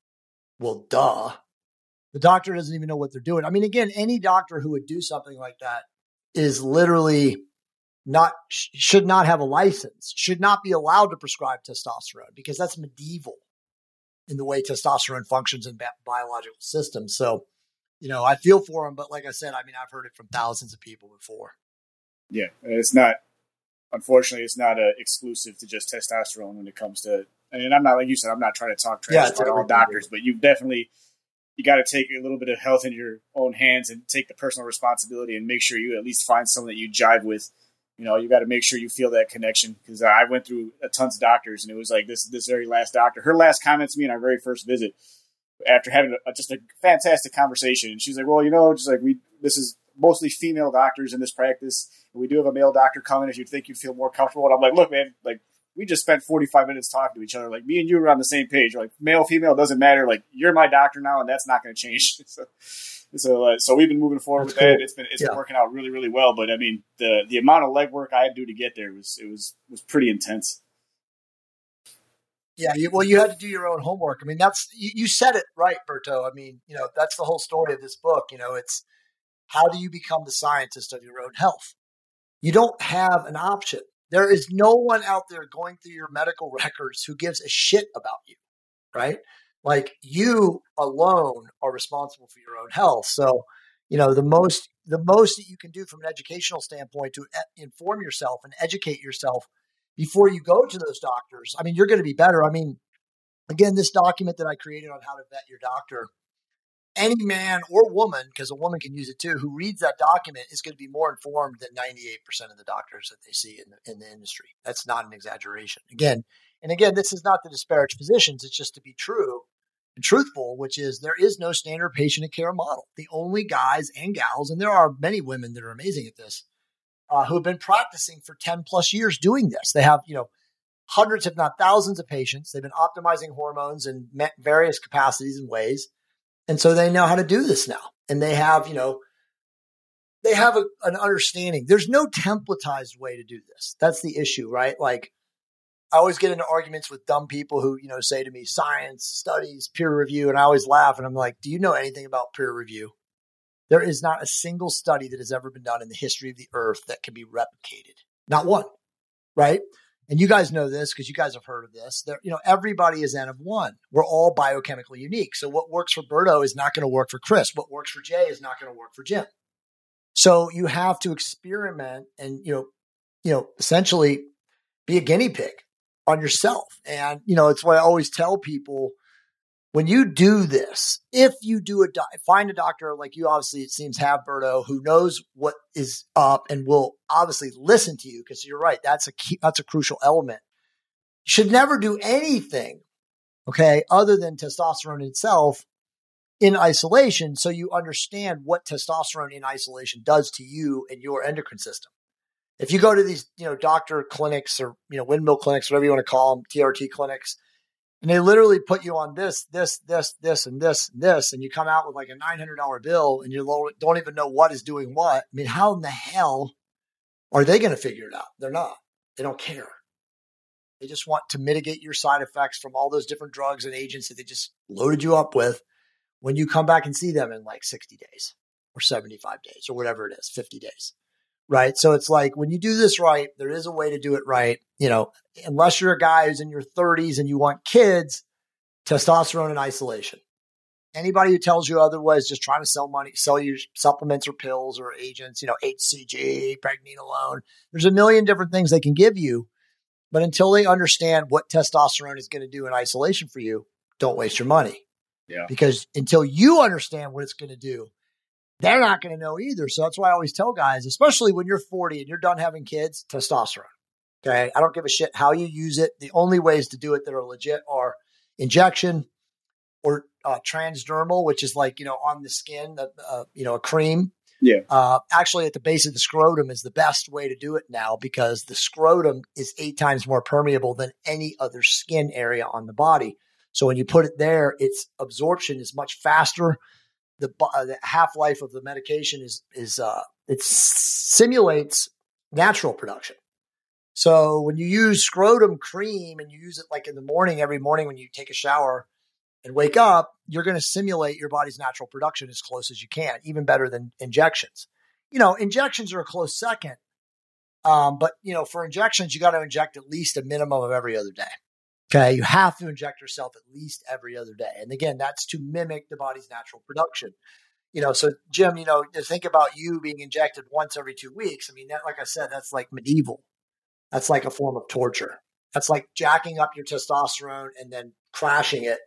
[SPEAKER 4] Well, duh. The doctor doesn't even know what they're doing. I mean, again, any doctor who would do something like that is literally not, should not have a license, should not be allowed to prescribe testosterone because that's medieval in the way testosterone functions in bi- biological systems. So, you know, I feel for him, but like I said, I mean, I've heard it from thousands of people before.
[SPEAKER 3] yeah it's not unfortunately it's not uh, exclusive to just testosterone when it comes to and I'm not like you said I'm not trying to talk
[SPEAKER 4] Yeah,
[SPEAKER 3] trash
[SPEAKER 4] it's
[SPEAKER 3] about all doctors but you definitely you got to take a little bit of health in your own hands and take the personal responsibility and make sure you at least find someone that you jive with you know you got to make sure you feel that connection because I went through a tons of doctors and it was like this this very last doctor her last comment to me on our very first visit after having a, just a fantastic conversation. And she's like well you know just like we this is mostly female doctors in this practice. And we do have a male doctor coming if you'd think you'd feel more comfortable. And i'm like look man like we just spent 45 minutes talking to each other. Like me and you were on the same page. Like male female doesn't matter. Like you're my doctor now and that's not going to change. *laughs* So so, uh, so we've been moving forward
[SPEAKER 4] That's
[SPEAKER 3] with that. it's been it's
[SPEAKER 4] Yeah.
[SPEAKER 3] been working out really really well. But i mean the the amount of legwork i had to do to get there was it was was pretty intense
[SPEAKER 4] Yeah, you, well, you had to do your own homework. I mean, that's you, you said it right, Berto. I mean, you know, that's the whole story of this book. You know, it's how do you become the scientist of your own health? You don't have an option. There is no one out there going through your medical *laughs* records who gives a shit about you, right? Like you alone are responsible for your own health. So, you know, the most the most that you can do from an educational standpoint to inform yourself and educate yourself before you go to those doctors. I mean, you're going to be better. I mean, again, this document that I created on how to vet your doctor, any man or woman, because a woman can use it too, who reads that document is going to be more informed than 98% of the doctors that they see in the, in the industry. That's not an exaggeration. Again, and again, this is not to disparage physicians, it's just to be true and truthful, which is there is no standard patient care model. The only guys and gals, and there are many women that are amazing at this, uh, who have been practicing for 10 plus years doing this. They have, you know, hundreds, if not thousands of patients. They've been optimizing hormones in various capacities and ways. And so they know how to do this now. And they have, you know, they have a, an understanding. There's no templatized way to do this. That's the issue, right? Like, I always get into arguments with dumb people who, you know, say to me, science, studies, peer review. And I always laugh and I'm like, do you know anything about peer review? There is not a single study that has ever been done in the history of the earth that can be replicated. Not one, right? And you guys know this because you guys have heard of this. There, you know, everybody is N of one. We're all biochemically unique. So what works for Berto is not going to work for Chris. What works for Jay is not going to work for Jim. So you have to experiment and, you know, you know, essentially be a guinea pig on yourself. And, you know, it's what I always tell people when you do this, if you do a find a doctor like you obviously it seems have Berto who knows what is up and will obviously listen to you because you're right that's a key that's a crucial element. You should never do anything, okay, other than testosterone itself in isolation, so you understand what testosterone in isolation does to you and your endocrine system. If you go to these, you know, doctor clinics or you know windmill clinics, whatever you want to call them, TRT clinics, and they literally put you on this, this, this, this, and this, and this, and you come out with like a nine hundred dollar bill, and you don't even know what is doing what. I mean, how in the hell are they going to figure it out? They're not. They don't care. They just want to mitigate your side effects from all those different drugs and agents that they just loaded you up with when you come back and see them in like 60 days or 75 days or whatever it is, 50 days right? So it's like when you do this right, there is a way to do it right. You know, unless you're a guy who's in your 30s and you want kids, testosterone in isolation. Anybody who tells you otherwise just trying to sell money, sell you supplements or pills or agents, you know, HCG, pregnenolone. There's a million different things they can give you. But until they understand what testosterone is going to do in isolation for you, don't waste your money.
[SPEAKER 3] Yeah.
[SPEAKER 4] Because until you understand what it's going to do, they're not going to know either. So that's why I always tell guys, especially when you're 40 and you're done having kids, testosterone. Okay. I don't give a shit how you use it. The only ways to do it that are legit are injection or uh, transdermal, which is like, you know, on the skin, uh, you know, a cream.
[SPEAKER 3] Yeah.
[SPEAKER 4] Uh, actually, at the base of the scrotum is the best way to do it now because the scrotum is eight times more permeable than any other skin area on the body. So when you put it there, its absorption is much faster the, uh, the half life of the medication is is uh, it simulates natural production. So when you use scrotum cream and you use it like in the morning every morning when you take a shower and wake up, you're going to simulate your body's natural production as close as you can, even better than injections. You know, injections are a close second. Um, but you know, for injections, you got to inject at least a minimum of every other day. Okay. You have to inject yourself at least every other day. And again, that's to mimic the body's natural production. You know, so Jim, you know, to think about you being injected once every two weeks, I mean, that, like I said, that's like medieval. That's like a form of torture. That's like jacking up your testosterone and then crashing it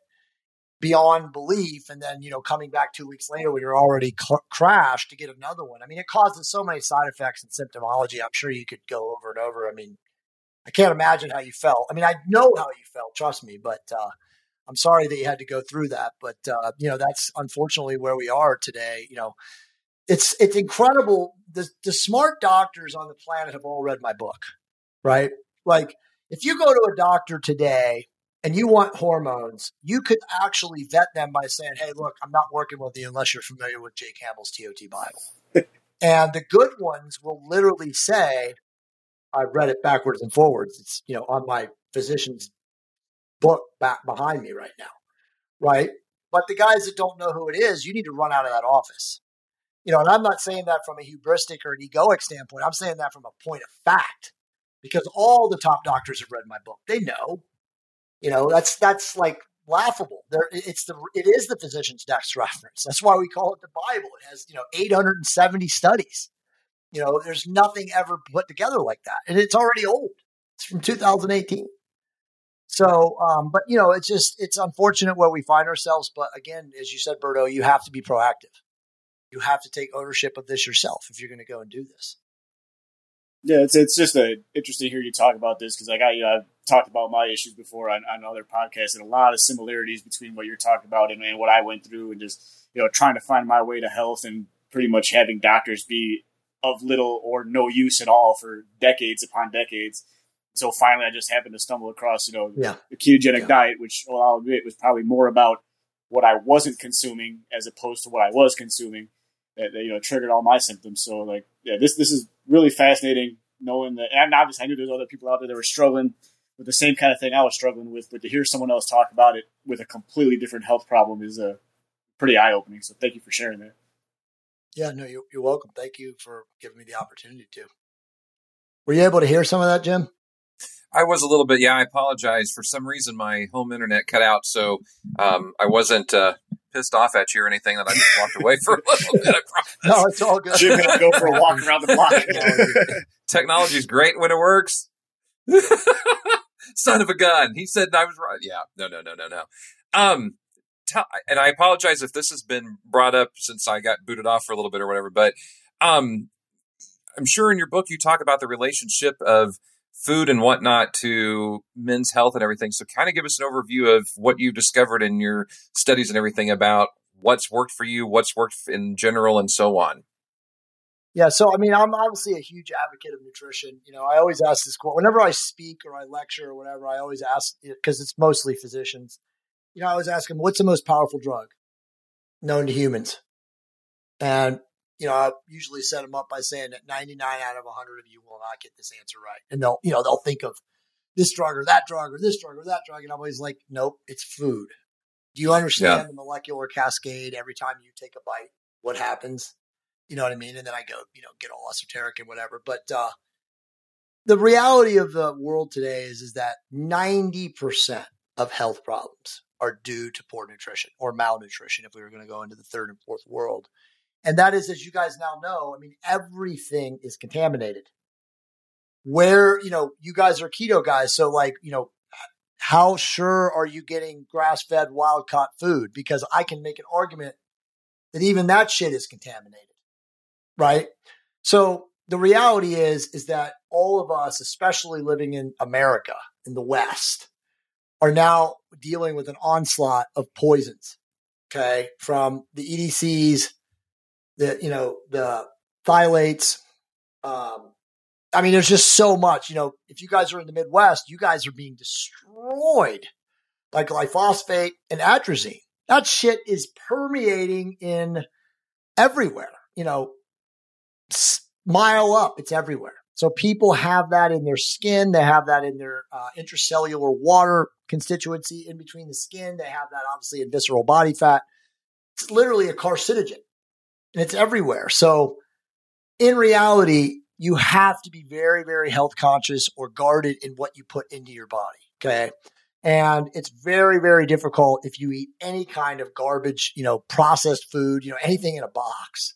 [SPEAKER 4] beyond belief. And then, you know, coming back two weeks later when you're already crashed to get another one. I mean, it causes so many side effects and symptomology. I'm sure you could go over and over. I mean, I can't imagine how you felt. I mean, I know how you felt, trust me, but uh, I'm sorry that you had to go through that. But uh, you know, that's unfortunately where we are today. You know, it's it's incredible. The the smart doctors on the planet have all read my book, right? Like, if you go to a doctor today and you want hormones, you could actually vet them by saying, "Hey, look, I'm not working with you unless you're familiar with Jay Campbell's TOT Bible." *laughs* and the good ones will literally say, I've read it backwards and forwards. It's you know on my physician's book back behind me right now, right? But the guys that don't know who it is, you need to run out of that office. You know, and I'm not saying that from a hubristic or an egoic standpoint. I'm saying that from a point of fact, because all the top doctors have read my book. They know. You know, that's that's like laughable. There, it's the it is the physician's next *laughs* reference. That's why we call it the Bible. It has you know 870 studies. You know, there's nothing ever put together like that, and it's already old. It's from 2018. So, um, but you know, it's just it's unfortunate where we find ourselves. But again, as you said, Berto, you have to be proactive. You have to take ownership of this yourself if you're going to go and do this.
[SPEAKER 3] Yeah, it's it's just a, interesting to hear you talk about this because I you know, I've talked about my issues before on, on other podcasts and a lot of similarities between what you're talking about and, and what I went through and just you know trying to find my way to health and pretty much having doctors be of little or no use at all for decades upon decades. So finally, I just happened to stumble across you know
[SPEAKER 4] yeah.
[SPEAKER 3] the ketogenic yeah. diet, which well, I'll admit was probably more about what I wasn't consuming as opposed to what I was consuming that, that you know triggered all my symptoms. So like yeah, this this is really fascinating knowing that. And obviously, I knew there's other people out there that were struggling with the same kind of thing I was struggling with, but to hear someone else talk about it with a completely different health problem is a uh, pretty eye opening. So thank you for sharing that.
[SPEAKER 4] Yeah, no, you're, you're welcome. Thank you for giving me the opportunity to. Were you able to hear some of that, Jim?
[SPEAKER 2] I was a little bit. Yeah, I apologize. For some reason, my home internet cut out, so um, I wasn't uh, pissed off at you or anything. That I just walked away for a little bit. I *laughs* promise.
[SPEAKER 4] No, it's all good.
[SPEAKER 3] Jim had to go for a walk around the block. *laughs*
[SPEAKER 2] Technology is great when it works. *laughs* Son of a gun. He said I was right. Yeah. No. No. No. No. No. Um. Tell, and I apologize if this has been brought up since I got booted off for a little bit or whatever. But um, I'm sure in your book you talk about the relationship of food and whatnot to men's health and everything. So, kind of give us an overview of what you've discovered in your studies and everything about what's worked for you, what's worked in general, and so on.
[SPEAKER 4] Yeah, so I mean, I'm obviously a huge advocate of nutrition. You know, I always ask this quote whenever I speak or I lecture or whatever. I always ask because it's mostly physicians. You know, I always ask them, "What's the most powerful drug known to humans?" And you know, I usually set them up by saying that 99 out of 100 of you will not get this answer right. And they'll, you know, they'll think of this drug or that drug or this drug or that drug. And I'm always like, nope, it's food. Do you understand yeah. the molecular cascade every time you take a bite? What happens? You know what I mean? And then I go, you know, get all esoteric and whatever. But uh, the reality of the world today is, is that 90% of health problems are due to poor nutrition or malnutrition if we were going to go into the third and fourth world. And that is, as you guys now know, I mean, everything is contaminated. Where, you know, you guys are keto guys. So, like, you know, how sure are you getting grass fed, wild caught food? Because I can make an argument that even that shit is contaminated. Right. So, the reality is, is that all of us, especially living in America, in the West, are now dealing with an onslaught of poisons. Okay. From the EDCs the you know the phthalates. Um, I mean, there's just so much. You know, if you guys are in the Midwest, you guys are being destroyed by glyphosate and atrazine. That shit is permeating in everywhere. You know, mile up, it's everywhere. So people have that in their skin. They have that in their uh, intracellular water constituency in between the skin. They have that obviously in visceral body fat. It's literally a carcinogen and it's everywhere. So in reality, you have to be very, very health conscious or guarded in what you put into your body. Okay. And it's very, very difficult if you eat any kind of garbage, you know, processed food, you know, anything in a box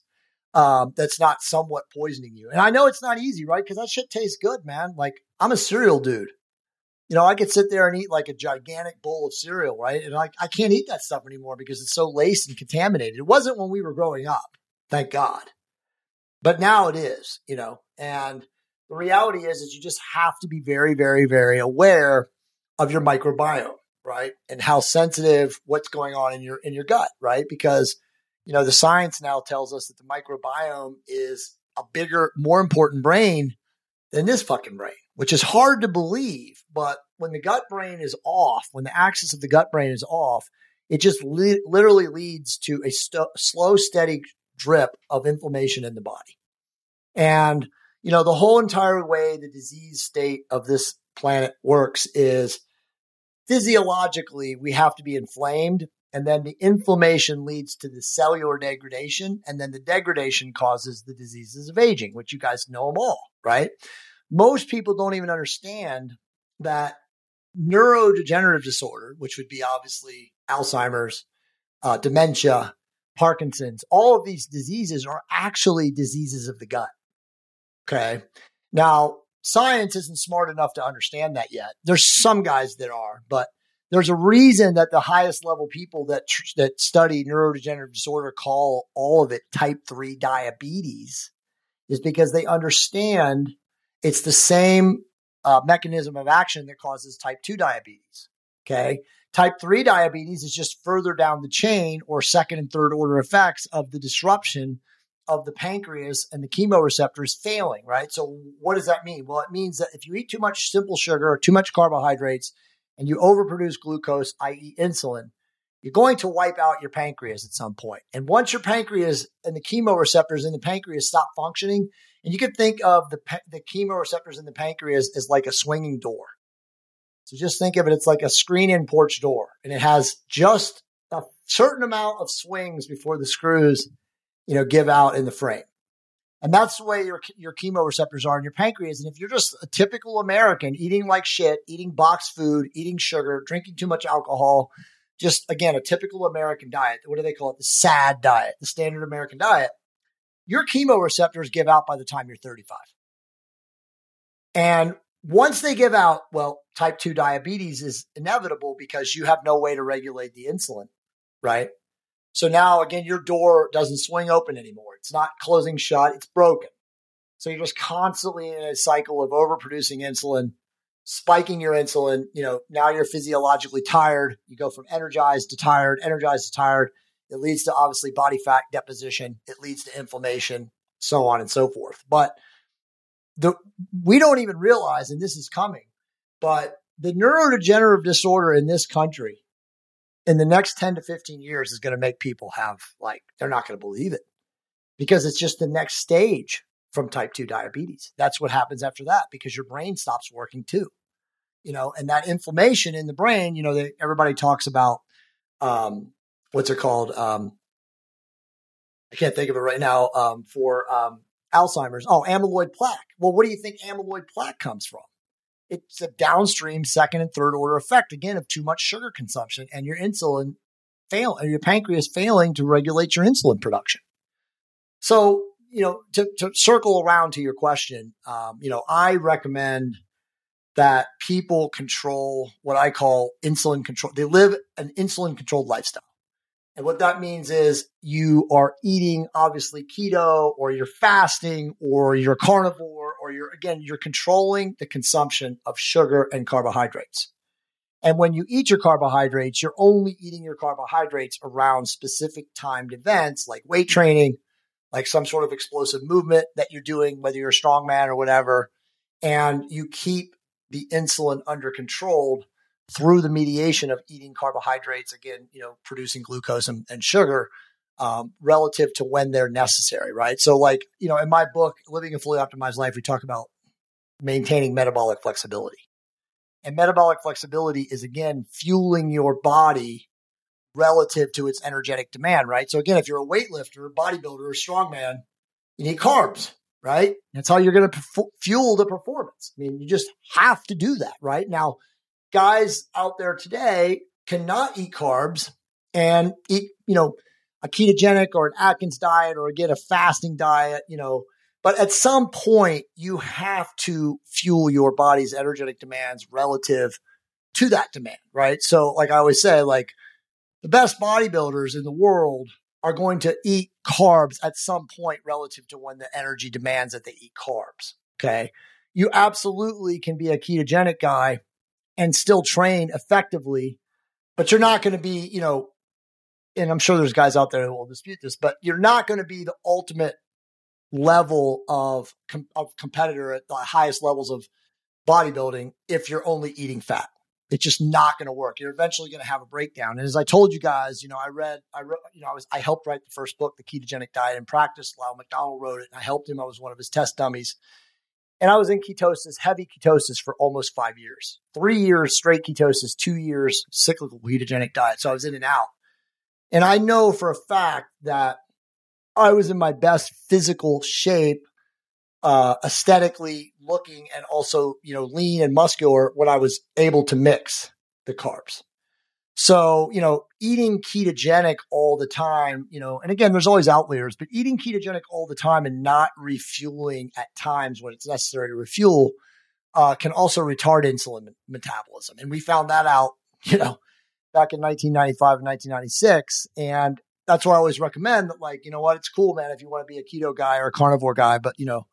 [SPEAKER 4] um, that's not somewhat poisoning you. And I know it's not easy, right? Because that shit tastes good, man. Like I'm a cereal dude. You know, I could sit there and eat like a gigantic bowl of cereal, right? And I, I can't eat that stuff anymore because it's so laced and contaminated. It wasn't when we were growing up. Thank God. But now it is, you know, and the reality is, is you just have to be very, very, very aware of your microbiome, right? And how sensitive what's going on in your, in your gut, right? Because, you know, the science now tells us that the microbiome is a bigger, more important brain than this fucking brain, which is hard to believe. But when the gut brain is off, when the axis of the gut brain is off, it just li- literally leads to a st- slow, steady drip of inflammation in the body. And, you know, the whole entire way the disease state of this planet works is physiologically we have to be inflamed and then the inflammation leads to the cellular degradation and then the degradation causes the diseases of aging which you guys know them all right? Most people don't even understand that neurodegenerative disorder which would be obviously alzheimer's uh, dementia parkinson's all of these diseases are actually diseases of the gut okay? Now science isn't smart enough to understand that yet. There's some guys that are but there's a reason that the highest level people that that study neurodegenerative disorder call all of it type 3 diabetes is because they understand it's the same uh, mechanism of action that causes type 2 diabetes okay? Type 3 diabetes is just further down the chain or second and third order effects of the disruption of the pancreas and the chemoreceptors failing right? So what does that mean? Well it means that if you eat too much simple sugar or too much carbohydrates and you overproduce glucose, i.e., insulin, you're going to wipe out your pancreas at some point. And once your pancreas and the chemoreceptors in the pancreas stop functioning, and you can think of the, the chemoreceptors in the pancreas as like a swinging door. So just think of it, it's like a screen in porch door, and it has just a certain amount of swings before the screws, you know, give out in the frame. And that's the way your, your chemoreceptors are in your pancreas. And if you're just a typical American eating like shit, eating boxed food, eating sugar, drinking too much alcohol, just again, a typical American diet. What do they call it? The SAD diet, the standard American diet. Your chemoreceptors give out by the time you're 35. And once they give out, well, type 2 diabetes is inevitable because you have no way to regulate the insulin, right? So now again, your door doesn't swing open anymore. It's not closing shut. It's broken. So you're just constantly in a cycle of overproducing insulin, spiking your insulin. You know, now you're physiologically tired. You go from energized to tired, energized to tired. It leads to obviously body fat deposition. It leads to inflammation, so on and so forth. But the we don't even realize, and this is coming, but the neurodegenerative disorder in this country in the next 10 to 15 years is going to make people have like, they're not going to believe it because it's just the next stage from type 2 diabetes. That's what happens after that because your brain stops working too. You know, and that inflammation in the brain, you know, that everybody talks about, um, what's it called? Um, I can't think of it right now, um, for, um, Alzheimer's. Oh, amyloid plaque. Well, what do you think amyloid plaque comes from? It's a downstream second and third order effect again of too much sugar consumption and your insulin fail your pancreas failing to regulate your insulin production. So, you know, to, to circle around to your question, um, you know, I recommend that people control what I call insulin control. They live an insulin controlled lifestyle. And what that means is you are eating obviously keto or you're fasting or you're carnivore or you're again, you're controlling the consumption of sugar and carbohydrates. And when you eat your carbohydrates, you're only eating your carbohydrates around specific timed events like weight training, like some sort of explosive movement that you're doing, whether you're a strongman or whatever. And you keep the insulin under control through the mediation of eating carbohydrates, again, you know, producing glucose and, and sugar um, relative to when they're necessary, right? So, like, you know, in my book, Living a Fully Optimized Life, we talk about maintaining metabolic flexibility. And metabolic flexibility is, again, fueling your body relative to its energetic demand, right? So, again, if you're a weightlifter, bodybuilder, or strongman, you need carbs, right? That's how you're going to fuel the performance. I mean, you just have to do that, right? Now, guys out there today cannot eat carbs and eat, you know, a ketogenic or an Atkins diet or get a fasting diet, you know, but at some point you have to fuel your body's energetic demands relative to that demand, right? So like I always say, like the best bodybuilders in the world are going to eat carbs at some point relative to when the energy demands that they eat carbs. Okay. You absolutely can be a ketogenic guy and still train effectively, but you're not going to be, you know, and I'm sure there's guys out there who will dispute this, but you're not going to be the ultimate level of, com- of competitor at the highest levels of bodybuilding if you're only eating fat. It's just not going to work. You're eventually going to have a breakdown. And as I told you guys, you know, I read, I wrote, you know, I was, I helped write the first book, The Ketogenic Diet in Practice. Lyle McDonald wrote it, and I helped him. I was one of his test dummies. And I was in ketosis, heavy ketosis for almost five years. Three years straight ketosis, two years cyclical ketogenic diet. So I was in and out. And I know for a fact that I was in my best physical shape, uh, aesthetically looking and also, you know, lean and muscular when I was able to mix the carbs. So, you know, eating ketogenic all the time, you know, and again, there's always outliers, but eating ketogenic all the time and not refueling at times when it's necessary to refuel uh, can also retard insulin metabolism. And we found that out, *laughs* you know, back in 1995 and 1996. And that's why I always recommend that, like, you know what, it's cool, man, if you want to be a keto guy or a carnivore guy, but, you know,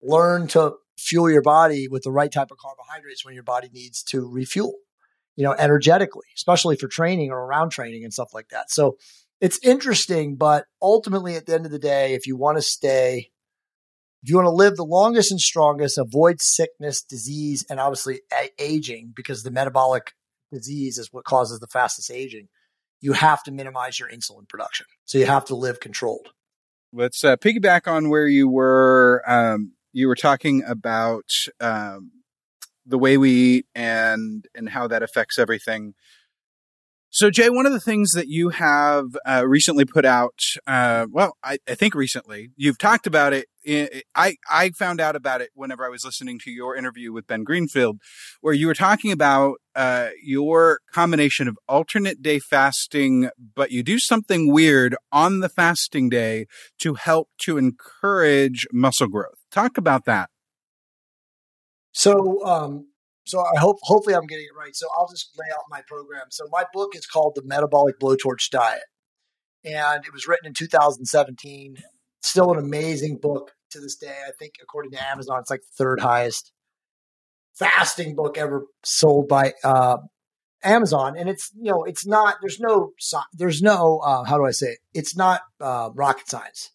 [SPEAKER 4] learn to fuel your body with the right type of carbohydrates when your body needs to refuel you know, energetically, especially for training or around training and stuff like that. So it's interesting, but ultimately at the end of the day, if you want to stay, if you want to live the longest and strongest, avoid sickness, disease, and obviously aging, because the metabolic disease is what causes the fastest aging, you have to minimize your insulin production. So you have to live controlled.
[SPEAKER 1] Let's uh, piggyback on where you were. Um, you were talking about um, the way we eat and and how that affects everything. So, Jay, one of the things that you have uh, recently put out, uh, well, I, I, think recently, you've talked about it. I, I found out about it whenever I was listening to your interview with Ben Greenfield, where you were talking about uh, your combination of alternate day fasting, but you do something weird on the fasting day to help to encourage muscle growth. Talk about that.
[SPEAKER 4] So, um, so I hope hopefully I'm getting it right. So I'll just lay out my program. So my book is called The Metabolic Blowtorch Diet, and it was written in 2017. Still an amazing book to this day. I think according to Amazon, it's like third highest fasting book ever sold by uh, Amazon. And it's you know it's not there's no there's no uh, how do I say it? It's not uh, rocket science.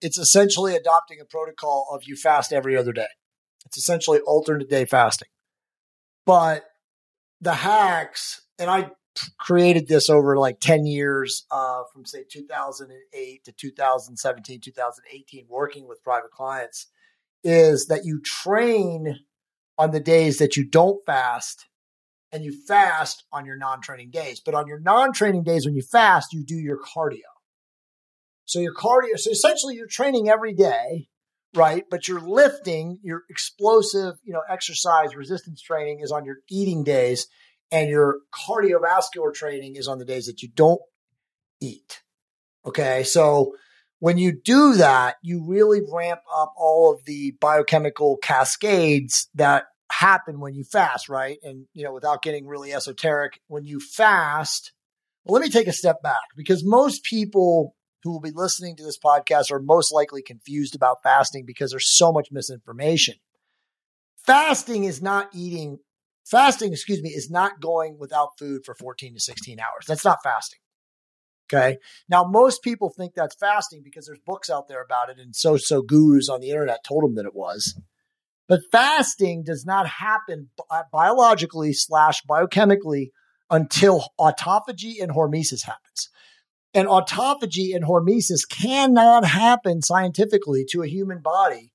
[SPEAKER 4] It's essentially adopting a protocol of you fast every other day. It's essentially alternate day fasting. But the hacks, and I created this over like 10 years uh, from say 2008 to 2017, 2018, working with private clients, is that you train on the days that you don't fast and you fast on your non training days. But on your non training days, when you fast, you do your cardio. So your cardio, so essentially you're training every day right? But your lifting, your explosive, you know, exercise resistance training is on your eating days, and your cardiovascular training is on the days that you don't eat. Okay, so when you do that, you really ramp up all of the biochemical cascades that happen when you fast, right? And you know, without getting really esoteric, when you fast, well, let me take a step back because most people who will be listening to this podcast are most likely confused about fasting because there's so much misinformation. Fasting is not eating, fasting, excuse me, is not going without food for 14 to 16 hours. That's not fasting. Okay. Now, most people think that's fasting because there's books out there about it and so so gurus on the internet told them that it was. But fasting does not happen uh, biologically slash biochemically until autophagy and hormesis happens. And autophagy and hormesis cannot happen scientifically to a human body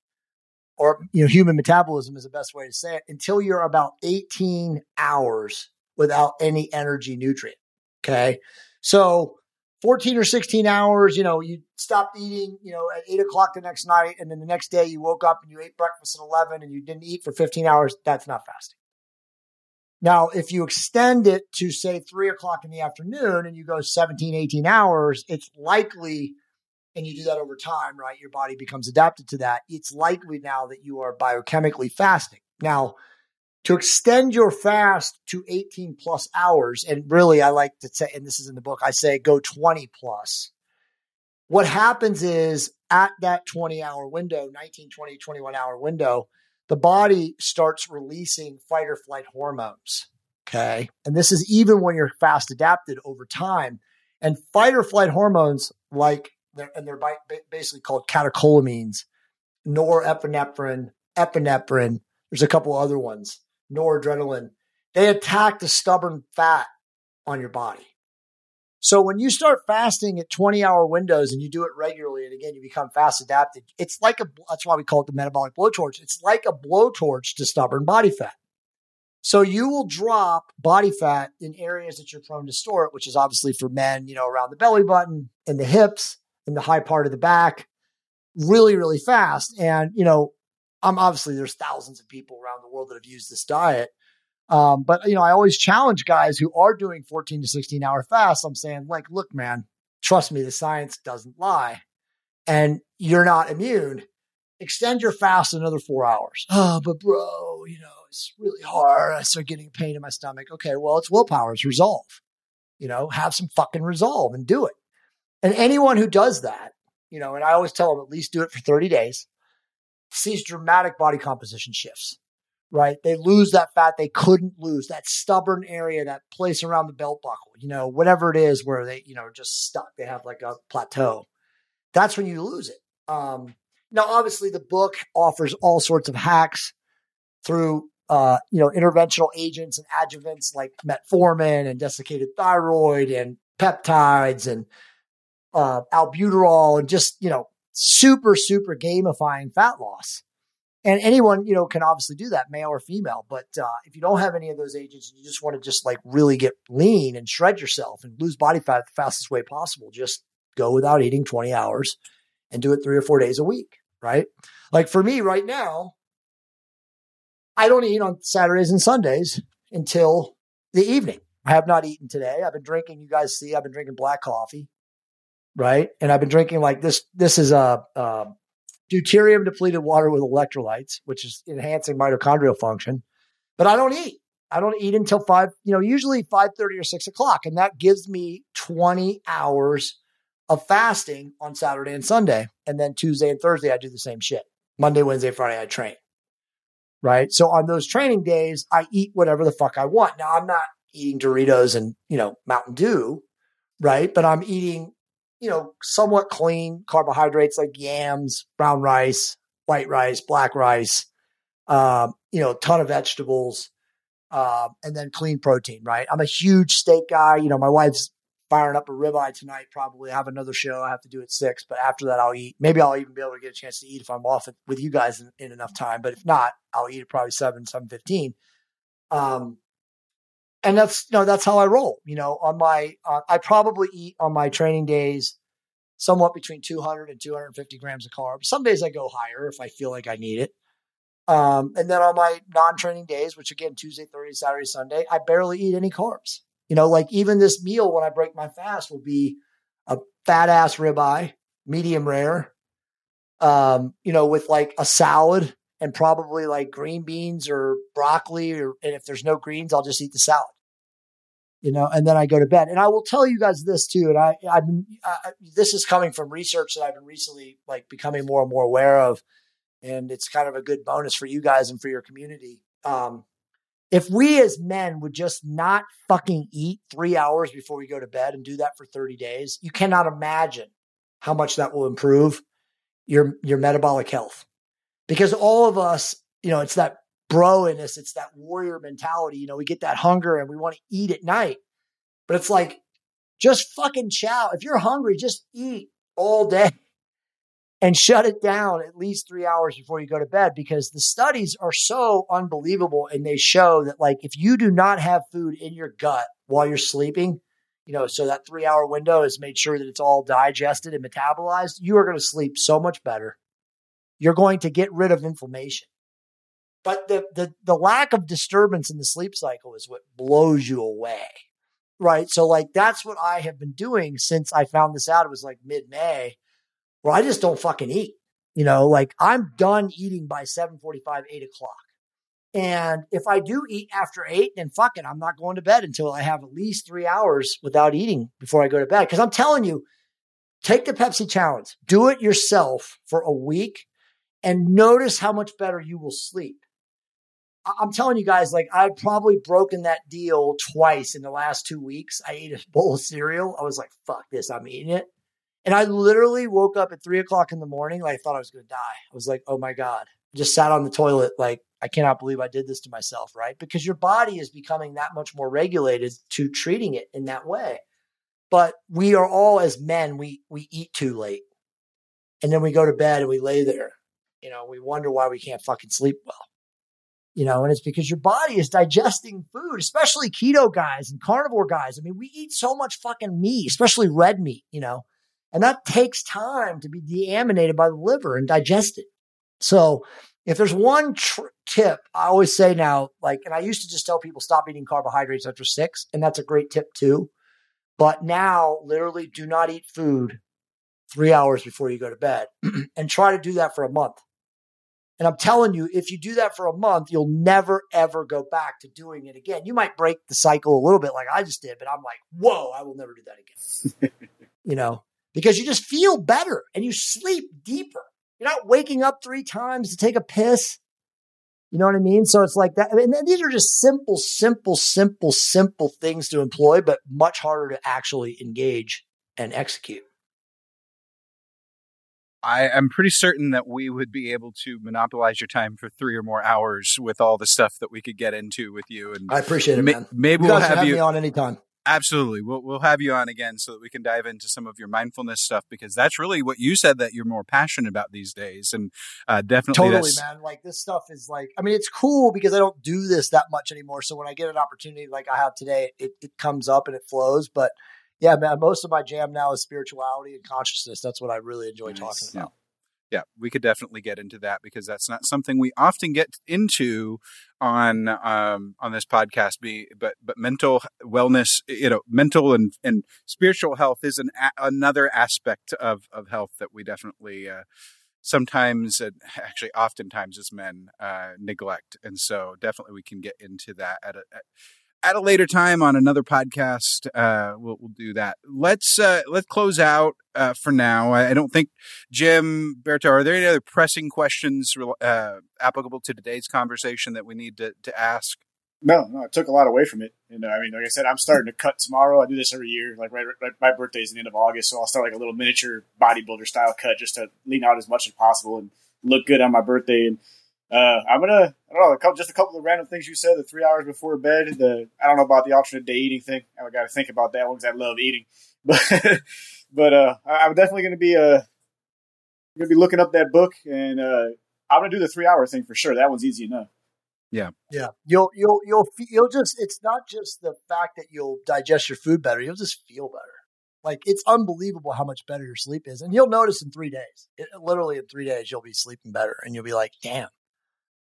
[SPEAKER 4] or you know human metabolism is the best way to say it until you're about 18 hours without any energy nutrient. Okay. So 14 or 16 hours, you know, you stopped eating, you know, at eight o'clock the next night. And then the next day you woke up and you ate breakfast at 11 and you didn't eat for 15 hours. That's not fasting. Now, if you extend it to say three o'clock in the afternoon and you go 17, 18 hours, it's likely, and you do that over time, right? Your body becomes adapted to that. It's likely now that you are biochemically fasting. Now, to extend your fast to 18 plus hours, and really I like to say, and this is in the book, I say go 20 plus. What happens is at that 20 hour window, 19, 20, 21 hour window, the body starts releasing fight or flight hormones. Okay. And this is even when you're fast adapted over time. And fight or flight hormones, like, and they're basically called catecholamines, norepinephrine, epinephrine. There's a couple other ones, noradrenaline. They attack the stubborn fat on your body. So when you start fasting at 20 hour windows and you do it regularly, and again, you become fast adapted, it's like a, that's why we call it the metabolic blowtorch. It's like a blowtorch to stubborn body fat. So you will drop body fat in areas that you're prone to store it, which is obviously for men, you know, around the belly button and the hips and the high part of the back really, really fast. And, you know, I'm obviously there's thousands of people around the world that have used this diet. Um, but you know, I always challenge guys who are doing 14 to 16 hour fasts. I'm saying, like, look, man, trust me, the science doesn't lie. And you're not immune. Extend your fast another four hours. Oh, but bro, you know, it's really hard. I start getting pain in my stomach. Okay, well, it's willpower, it's resolve. You know, have some fucking resolve and do it. And anyone who does that, you know, and I always tell them at least do it for 30 days, sees dramatic body composition shifts right? They lose that fat they couldn't lose, that stubborn area, that place around the belt buckle, you know, whatever it is where they, you know, just stuck. They have like a plateau. That's when you lose it. Um, now, obviously, the book offers all sorts of hacks through, uh, you know, interventional agents and adjuvants like metformin and desiccated thyroid and peptides and uh, albuterol and just, you know, super, super gamifying fat loss and anyone you know can obviously do that male or female but uh, if you don't have any of those agents and you just want to just like really get lean and shred yourself and lose body fat the fastest way possible just go without eating 20 hours and do it three or four days a week right? Like for me right now i don't eat on saturdays and sundays until the evening. I have not eaten today. I've been drinking you guys see i've been drinking black coffee right? And i've been drinking like this this is a, a deuterium depleted water with electrolytes, which is enhancing mitochondrial function. But I don't eat. I don't eat until five, you know, usually 5:30 or 6 o'clock. And that gives me 20 hours of fasting on Saturday and Sunday. And then Tuesday and Thursday, I do the same shit. Monday, Wednesday, Friday, I train. Right. So on those training days, I eat whatever the fuck I want. Now I'm not eating Doritos and, you know, Mountain Dew, right? But I'm eating you know, somewhat clean carbohydrates like yams, brown rice, white rice, black rice, um, you know, a ton of vegetables, uh, and then clean protein, right? I'm a huge steak guy. You know, my wife's firing up a ribeye tonight. Probably have another show I have to do at six, but after that, I'll eat. Maybe I'll even be able to get a chance to eat if I'm off with you guys in, in enough time. But if not, I'll eat at probably seven, seven fifteen. Um, and that's know that's how I roll. You know, on my uh, I probably eat on my training days somewhat between 200 and 250 grams of carbs. Some days I go higher if I feel like I need it. Um, and then on my non-training days, which again Tuesday, Thursday, Saturday, Sunday, I barely eat any carbs. You know, like even this meal when I break my fast will be a fat ass ribeye, medium rare, um, you know, with like a salad and probably like green beans or broccoli, or and if there's no greens, I'll just eat the salad you know, and then I go to bed. And I will tell you guys this too. And I, I've I, this is coming from research that I've been recently like becoming more and more aware of. And it's kind of a good bonus for you guys and for your community. Um, if we as men would just not fucking eat three hours before we go to bed and do that for 30 days, you cannot imagine how much that will improve your, your metabolic health. Because all of us, you know, it's that bro in us. It's that warrior mentality. You know, we get that hunger and we want to eat at night. But it's like, just fucking chow. If you're hungry, just eat all day *laughs* and shut it down at least three hours before you go to bed because the studies are so unbelievable and they show that like if you do not have food in your gut while you're sleeping you know so that three hour window is made sure that it's all digested and metabolized you are going to sleep so much better you're going to get rid of inflammation but the, the, the lack of disturbance in the sleep cycle is what blows you away. Right. So like that's what I have been doing since I found this out. It was like mid May where I just don't fucking eat. You know, like I'm done eating by 745, 8 o'clock. And if I do eat after eight, then fuck it. I'm not going to bed until I have at least three hours without eating before I go to bed. Cause I'm telling you, take the Pepsi challenge, do it yourself for a week and notice how much better you will sleep. I'm telling you guys, like I've probably broken that deal twice in the last two weeks. I ate a *laughs* bowl of cereal. I was like, fuck this, I'm eating it. And I literally woke up at three o'clock in the morning. Like I thought I was going to die. I was like, oh my God. Just sat on the toilet. Like, I cannot believe I did this to myself, right? Because your body is becoming that much more regulated to treating it in that way. But we are all as men, we we eat too late. And then we go to bed and we lay there. You know, we wonder why we can't fucking sleep well. You know, and it's because your body is digesting food, especially keto guys and carnivore guys. I mean, we eat so much fucking meat, especially red meat, you know, and that takes time to be deaminated by the liver and digested. So, if there's one tr- tip I always say now, like, and I used to just tell people stop eating carbohydrates after six, and that's a great tip too. But now, literally, do not eat food three hours before you go to bed *clears throat* and try to do that for a month. And I'm telling you, if you do that for a month, you'll never, ever go back to doing it again. You might break the cycle a little bit like I just did, but I'm like, whoa, I will never do that again. *laughs* you know, because you just feel better and you sleep deeper. You're not waking up three times to take a piss. You know what I mean? So it's like that. I mean, these are just simple, simple, simple, simple things to employ, but much harder to actually engage and execute.
[SPEAKER 1] I am pretty certain that we would be able to monopolize your time for three or more hours with all the stuff that we could get into with you. And
[SPEAKER 4] I appreciate it, man.
[SPEAKER 1] Maybe
[SPEAKER 4] you
[SPEAKER 1] we'll have,
[SPEAKER 4] have
[SPEAKER 1] you
[SPEAKER 4] on anytime.
[SPEAKER 1] Absolutely. We'll, we'll have you on again so that we can dive into some of your mindfulness stuff because that's really what you said that you're more passionate about these days. And uh, definitely.
[SPEAKER 4] Totally, man. Like this stuff is like, I mean, it's cool because I don't do this that much anymore. So when I get an opportunity like I have today, it, it comes up and it flows. But yeah, man, most of my jam now is spirituality and consciousness. That's what I really enjoy nice. talking about.
[SPEAKER 1] Yeah yeah, we could definitely get into that because that's not something we often get into on um, on this podcast. Be but but mental wellness, you know, mental and and spiritual health is an a, another aspect of of health that we definitely. Uh, sometimes uh, *laughs* actually oftentimes as men uh, neglect and so definitely we can get into that at a, at, at a later time on another podcast, uh, we'll, we'll do that. Let's uh, let's close out uh, for now. I, I, don't think Jim Berto. Are there any other pressing questions uh, applicable to today's conversation that we need to, to ask?
[SPEAKER 3] No, no, I took a lot away from it. And uh, I mean, like I said, I'm starting to cut tomorrow. I do this every year. Like right, right, my birthday is the end of August, so I'll start like a little miniature bodybuilder style cut just to lean out as much as possible and look good on my birthday. And uh, I'm gonna I don't know a couple, just a couple of random things you said. The three hours before bed. The I don't know about the alternate day eating thing. I got to think about that one because I love eating. *laughs* But but uh, I'm definitely gonna be uh gonna be looking up that book and uh, I'm gonna do the three hour thing for sure. That one's easy enough.
[SPEAKER 1] Yeah,
[SPEAKER 4] yeah. You'll you'll you'll you'll just it's not just the fact that you'll digest your food better. You'll just feel better. Like it's unbelievable how much better your sleep is, and you'll notice in three days. It, literally in three days, you'll be sleeping better, and you'll be like, "Damn,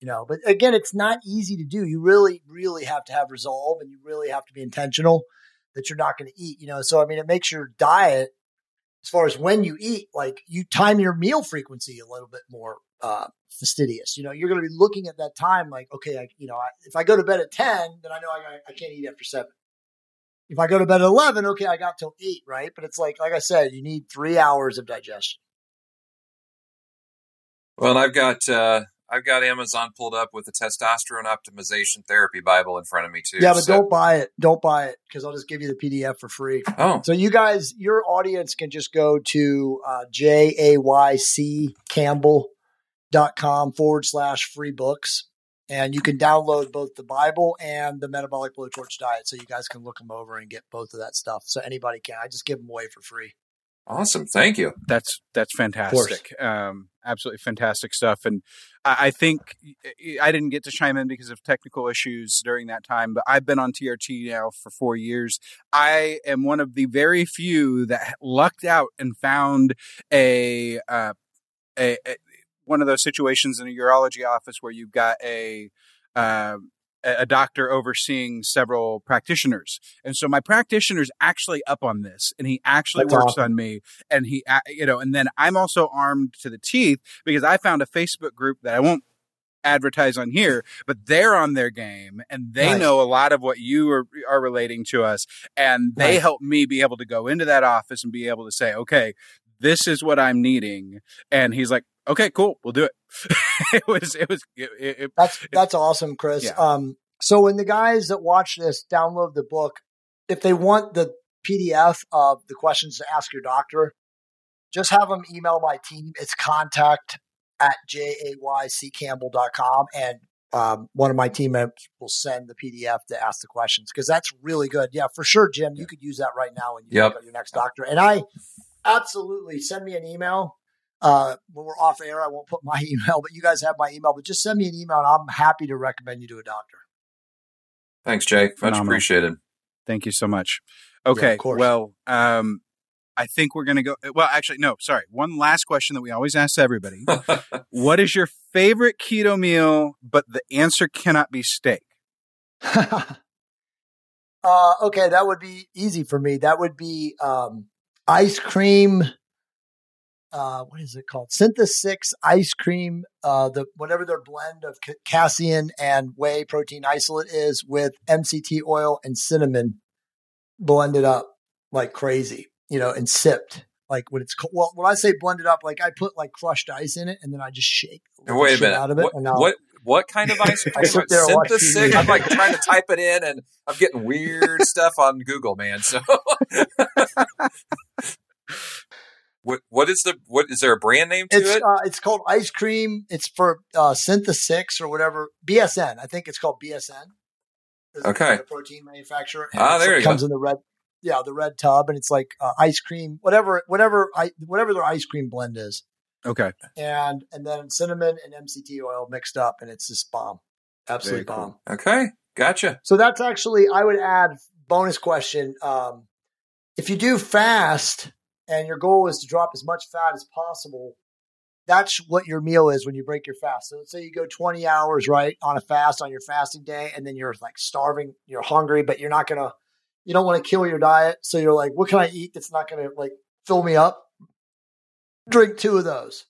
[SPEAKER 4] you know but again it's not easy to do. You really really have to have resolve and you really have to be intentional that you're not going to eat you know? So i mean it makes your diet as far as when you eat like you time your meal frequency a little bit more uh, fastidious you know? You're going to be looking at that time like okay I, you know I, if i go to bed at 10 then i know I, I can't eat after 7 if i go to bed at 11 okay i got till 8 right? But it's like like i said you need three hours of digestion.
[SPEAKER 2] Well i've got uh I've got Amazon pulled up with the testosterone optimization therapy Bible in front of me too.
[SPEAKER 4] Yeah, but so. don't buy it. Don't buy it because I'll just give you the PDF for free.
[SPEAKER 2] Oh,
[SPEAKER 4] so you guys, your audience can just go to uh, j a y c Campbell dot com forward slash free books, and you can download both the Bible and the Metabolic Blowtorch Diet, so you guys can look them over and get both of that stuff. So anybody can. I just give them away for free.
[SPEAKER 2] Awesome, thank you.
[SPEAKER 1] That's that's fantastic. Um, absolutely fantastic stuff. And I, I, think I didn't get to chime in because of technical issues during that time, but I've been on TRT now for four years. I am one of the very few that lucked out and found a, uh, a, a one of those situations in a urology office where you've got a uh, a doctor overseeing several practitioners. And so my practitioner's actually up on this and he actually That's works awesome. on me and he, you know, and then I'm also armed to the teeth because I found a Facebook group that I won't advertise on here, but they're on their game and they nice. know a lot of what you are, are relating to us. And they nice. help me be able to go into that office and be able to say, okay, this is what I'm needing. And he's like, okay, cool, we'll do it. *laughs* it was, it was, it, it,
[SPEAKER 4] that's, that's awesome, Chris. Yeah. Um, so when the guys that watch this download the book, if they want the PDF of the questions to ask your doctor, just have them email my team. It's contact at jayccampbell.com and um, one of my team members will send the PDF to ask the questions because that's really good. Yeah, for sure, Jim. You could use that right now when you
[SPEAKER 2] Yep.
[SPEAKER 4] go to your next doctor. And I absolutely send me an email. Uh, when we're off air, I won't put my *laughs* email, but you guys have my email. But just send me an email, and I'm happy to recommend you to a doctor.
[SPEAKER 2] Thanks, Jake. Much
[SPEAKER 1] Phenomenal.
[SPEAKER 2] appreciated.
[SPEAKER 1] Thank you so much. Okay.
[SPEAKER 4] course.
[SPEAKER 1] well, um, I think we're going to go. Well, actually, no, sorry. One last question that we always ask everybody *laughs* What is your favorite keto meal, but the answer cannot be steak? *laughs*
[SPEAKER 4] uh, okay, that would be easy for me. That would be um, ice cream. Uh, what is it called? Syntha Six ice cream. Uh, the whatever their blend of ca- casein and whey protein isolate is with MCT oil and cinnamon blended up like crazy. You know, and sipped like when it's co- well. When I say blended up, like I put like crushed ice in it and then I just shake. the
[SPEAKER 2] Wait a
[SPEAKER 4] shit
[SPEAKER 2] minute.
[SPEAKER 4] Out of it,
[SPEAKER 2] what, what what kind of ice *laughs* cream?
[SPEAKER 4] I sit there
[SPEAKER 2] Synthesis? I'm like trying to type it in, and I'm getting weird stuff on Google, man. So, *laughs* *laughs* what what is the what is there a brand name to
[SPEAKER 4] It's
[SPEAKER 2] it?
[SPEAKER 4] uh, it's called ice cream. It's for uh, Syntha Six or whatever BSN. I think it's called BSN. Is the-
[SPEAKER 2] Okay.
[SPEAKER 4] the protein manufacturer.
[SPEAKER 2] Ah, there
[SPEAKER 4] it
[SPEAKER 2] you go.
[SPEAKER 4] comes in the red. Yeah, the red tub, and it's like uh, ice cream, whatever, whatever, I, whatever their ice cream blend is,
[SPEAKER 1] Okay.
[SPEAKER 4] and and then cinnamon and MCT oil mixed up, and it's just bomb, absolutely
[SPEAKER 1] Very cool.
[SPEAKER 4] bomb.
[SPEAKER 2] Okay, gotcha.
[SPEAKER 4] So that's actually, I would add bonus question. Um, if you do fast and your goal is to drop as much fat as possible, that's what your meal is when you break your fast. So let's say you go 20 hours, right, on a fast on your fasting day, and then you're like starving, you're hungry, but you're not to, you don't want to kill your diet. So you're like, what can I eat that's not to like fill me up? Drink two of those.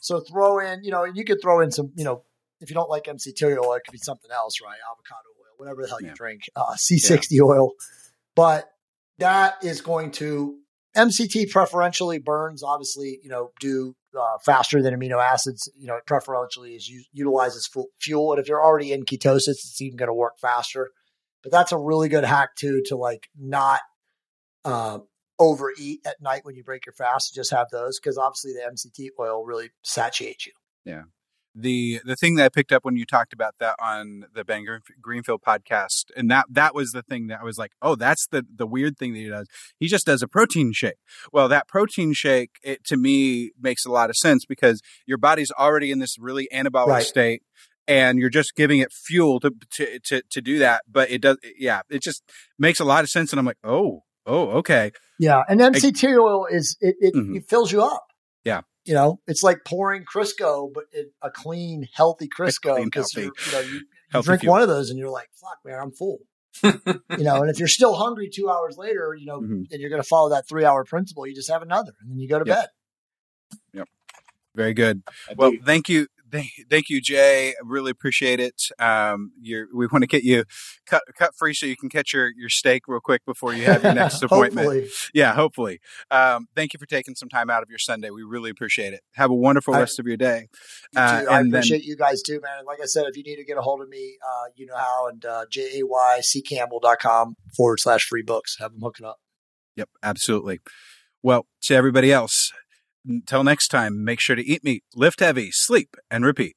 [SPEAKER 4] So throw in, you know, you could throw in some, you know, if you don't like MCT oil, it could be something else, right? Avocado oil, whatever the hell
[SPEAKER 1] Yeah.
[SPEAKER 4] you drink, uh, C60 oil. But that is going to MCT preferentially burns, obviously, you know, do uh, faster than amino acids. You know, it preferentially is u- utilizes fu- fuel. And if you're already in ketosis, it's even going to work faster. But that's a really good hack too to like not uh, overeat at night when you break your fast. Just have those because obviously the MCT oil really satiates you.
[SPEAKER 1] The the thing that I picked up when you talked about that on the Ben Greenfield podcast, and that that was the thing that I was like, oh, that's the the weird thing that he does. He just does a protein shake. Well, that protein shake, it to me makes a lot of sense because your body's already in this really anabolic
[SPEAKER 4] Right.
[SPEAKER 1] state. And you're just giving it fuel to, to to to do that, but it does, yeah. It just makes a lot of sense, and I'm like, oh, oh, okay,
[SPEAKER 4] Yeah, and MCT oil is it it,
[SPEAKER 1] Mhm.
[SPEAKER 4] it fills you up.
[SPEAKER 1] Yeah.
[SPEAKER 4] You know, it's like pouring Crisco, but it, a clean, healthy Crisco. Because you know you, you drink
[SPEAKER 1] fuel.
[SPEAKER 4] one of those and you're like, "Fuck, man, I'm full." *laughs* you know, and if you're still hungry two hours later, you know,
[SPEAKER 1] Mhm.
[SPEAKER 4] and you're going to follow that three hour principle, you just have another, and then you go to
[SPEAKER 1] Yep.
[SPEAKER 4] bed. Yep.
[SPEAKER 1] Very good. Well, thank you, thank, thank you, Jay. I really appreciate it. Um, you're, we want to get you cut cut free so you can catch your your steak real quick before you have your next *laughs* appointment.
[SPEAKER 4] Hopefully.
[SPEAKER 1] Yeah, hopefully. Um, thank you for taking some time out of your Sunday. We really appreciate it. Have a wonderful
[SPEAKER 4] I-
[SPEAKER 1] rest of your day.
[SPEAKER 4] You
[SPEAKER 1] Uh.
[SPEAKER 4] I
[SPEAKER 1] and then-
[SPEAKER 4] appreciate you guys too, man. And like I said, if you need to get a hold of me, uh, you know how, and uh, jayccampbell.com forward slash free books. Have them hooking up.
[SPEAKER 1] Yep, absolutely. Well, to everybody else, until next time, make sure to eat meat, lift heavy, sleep, and repeat.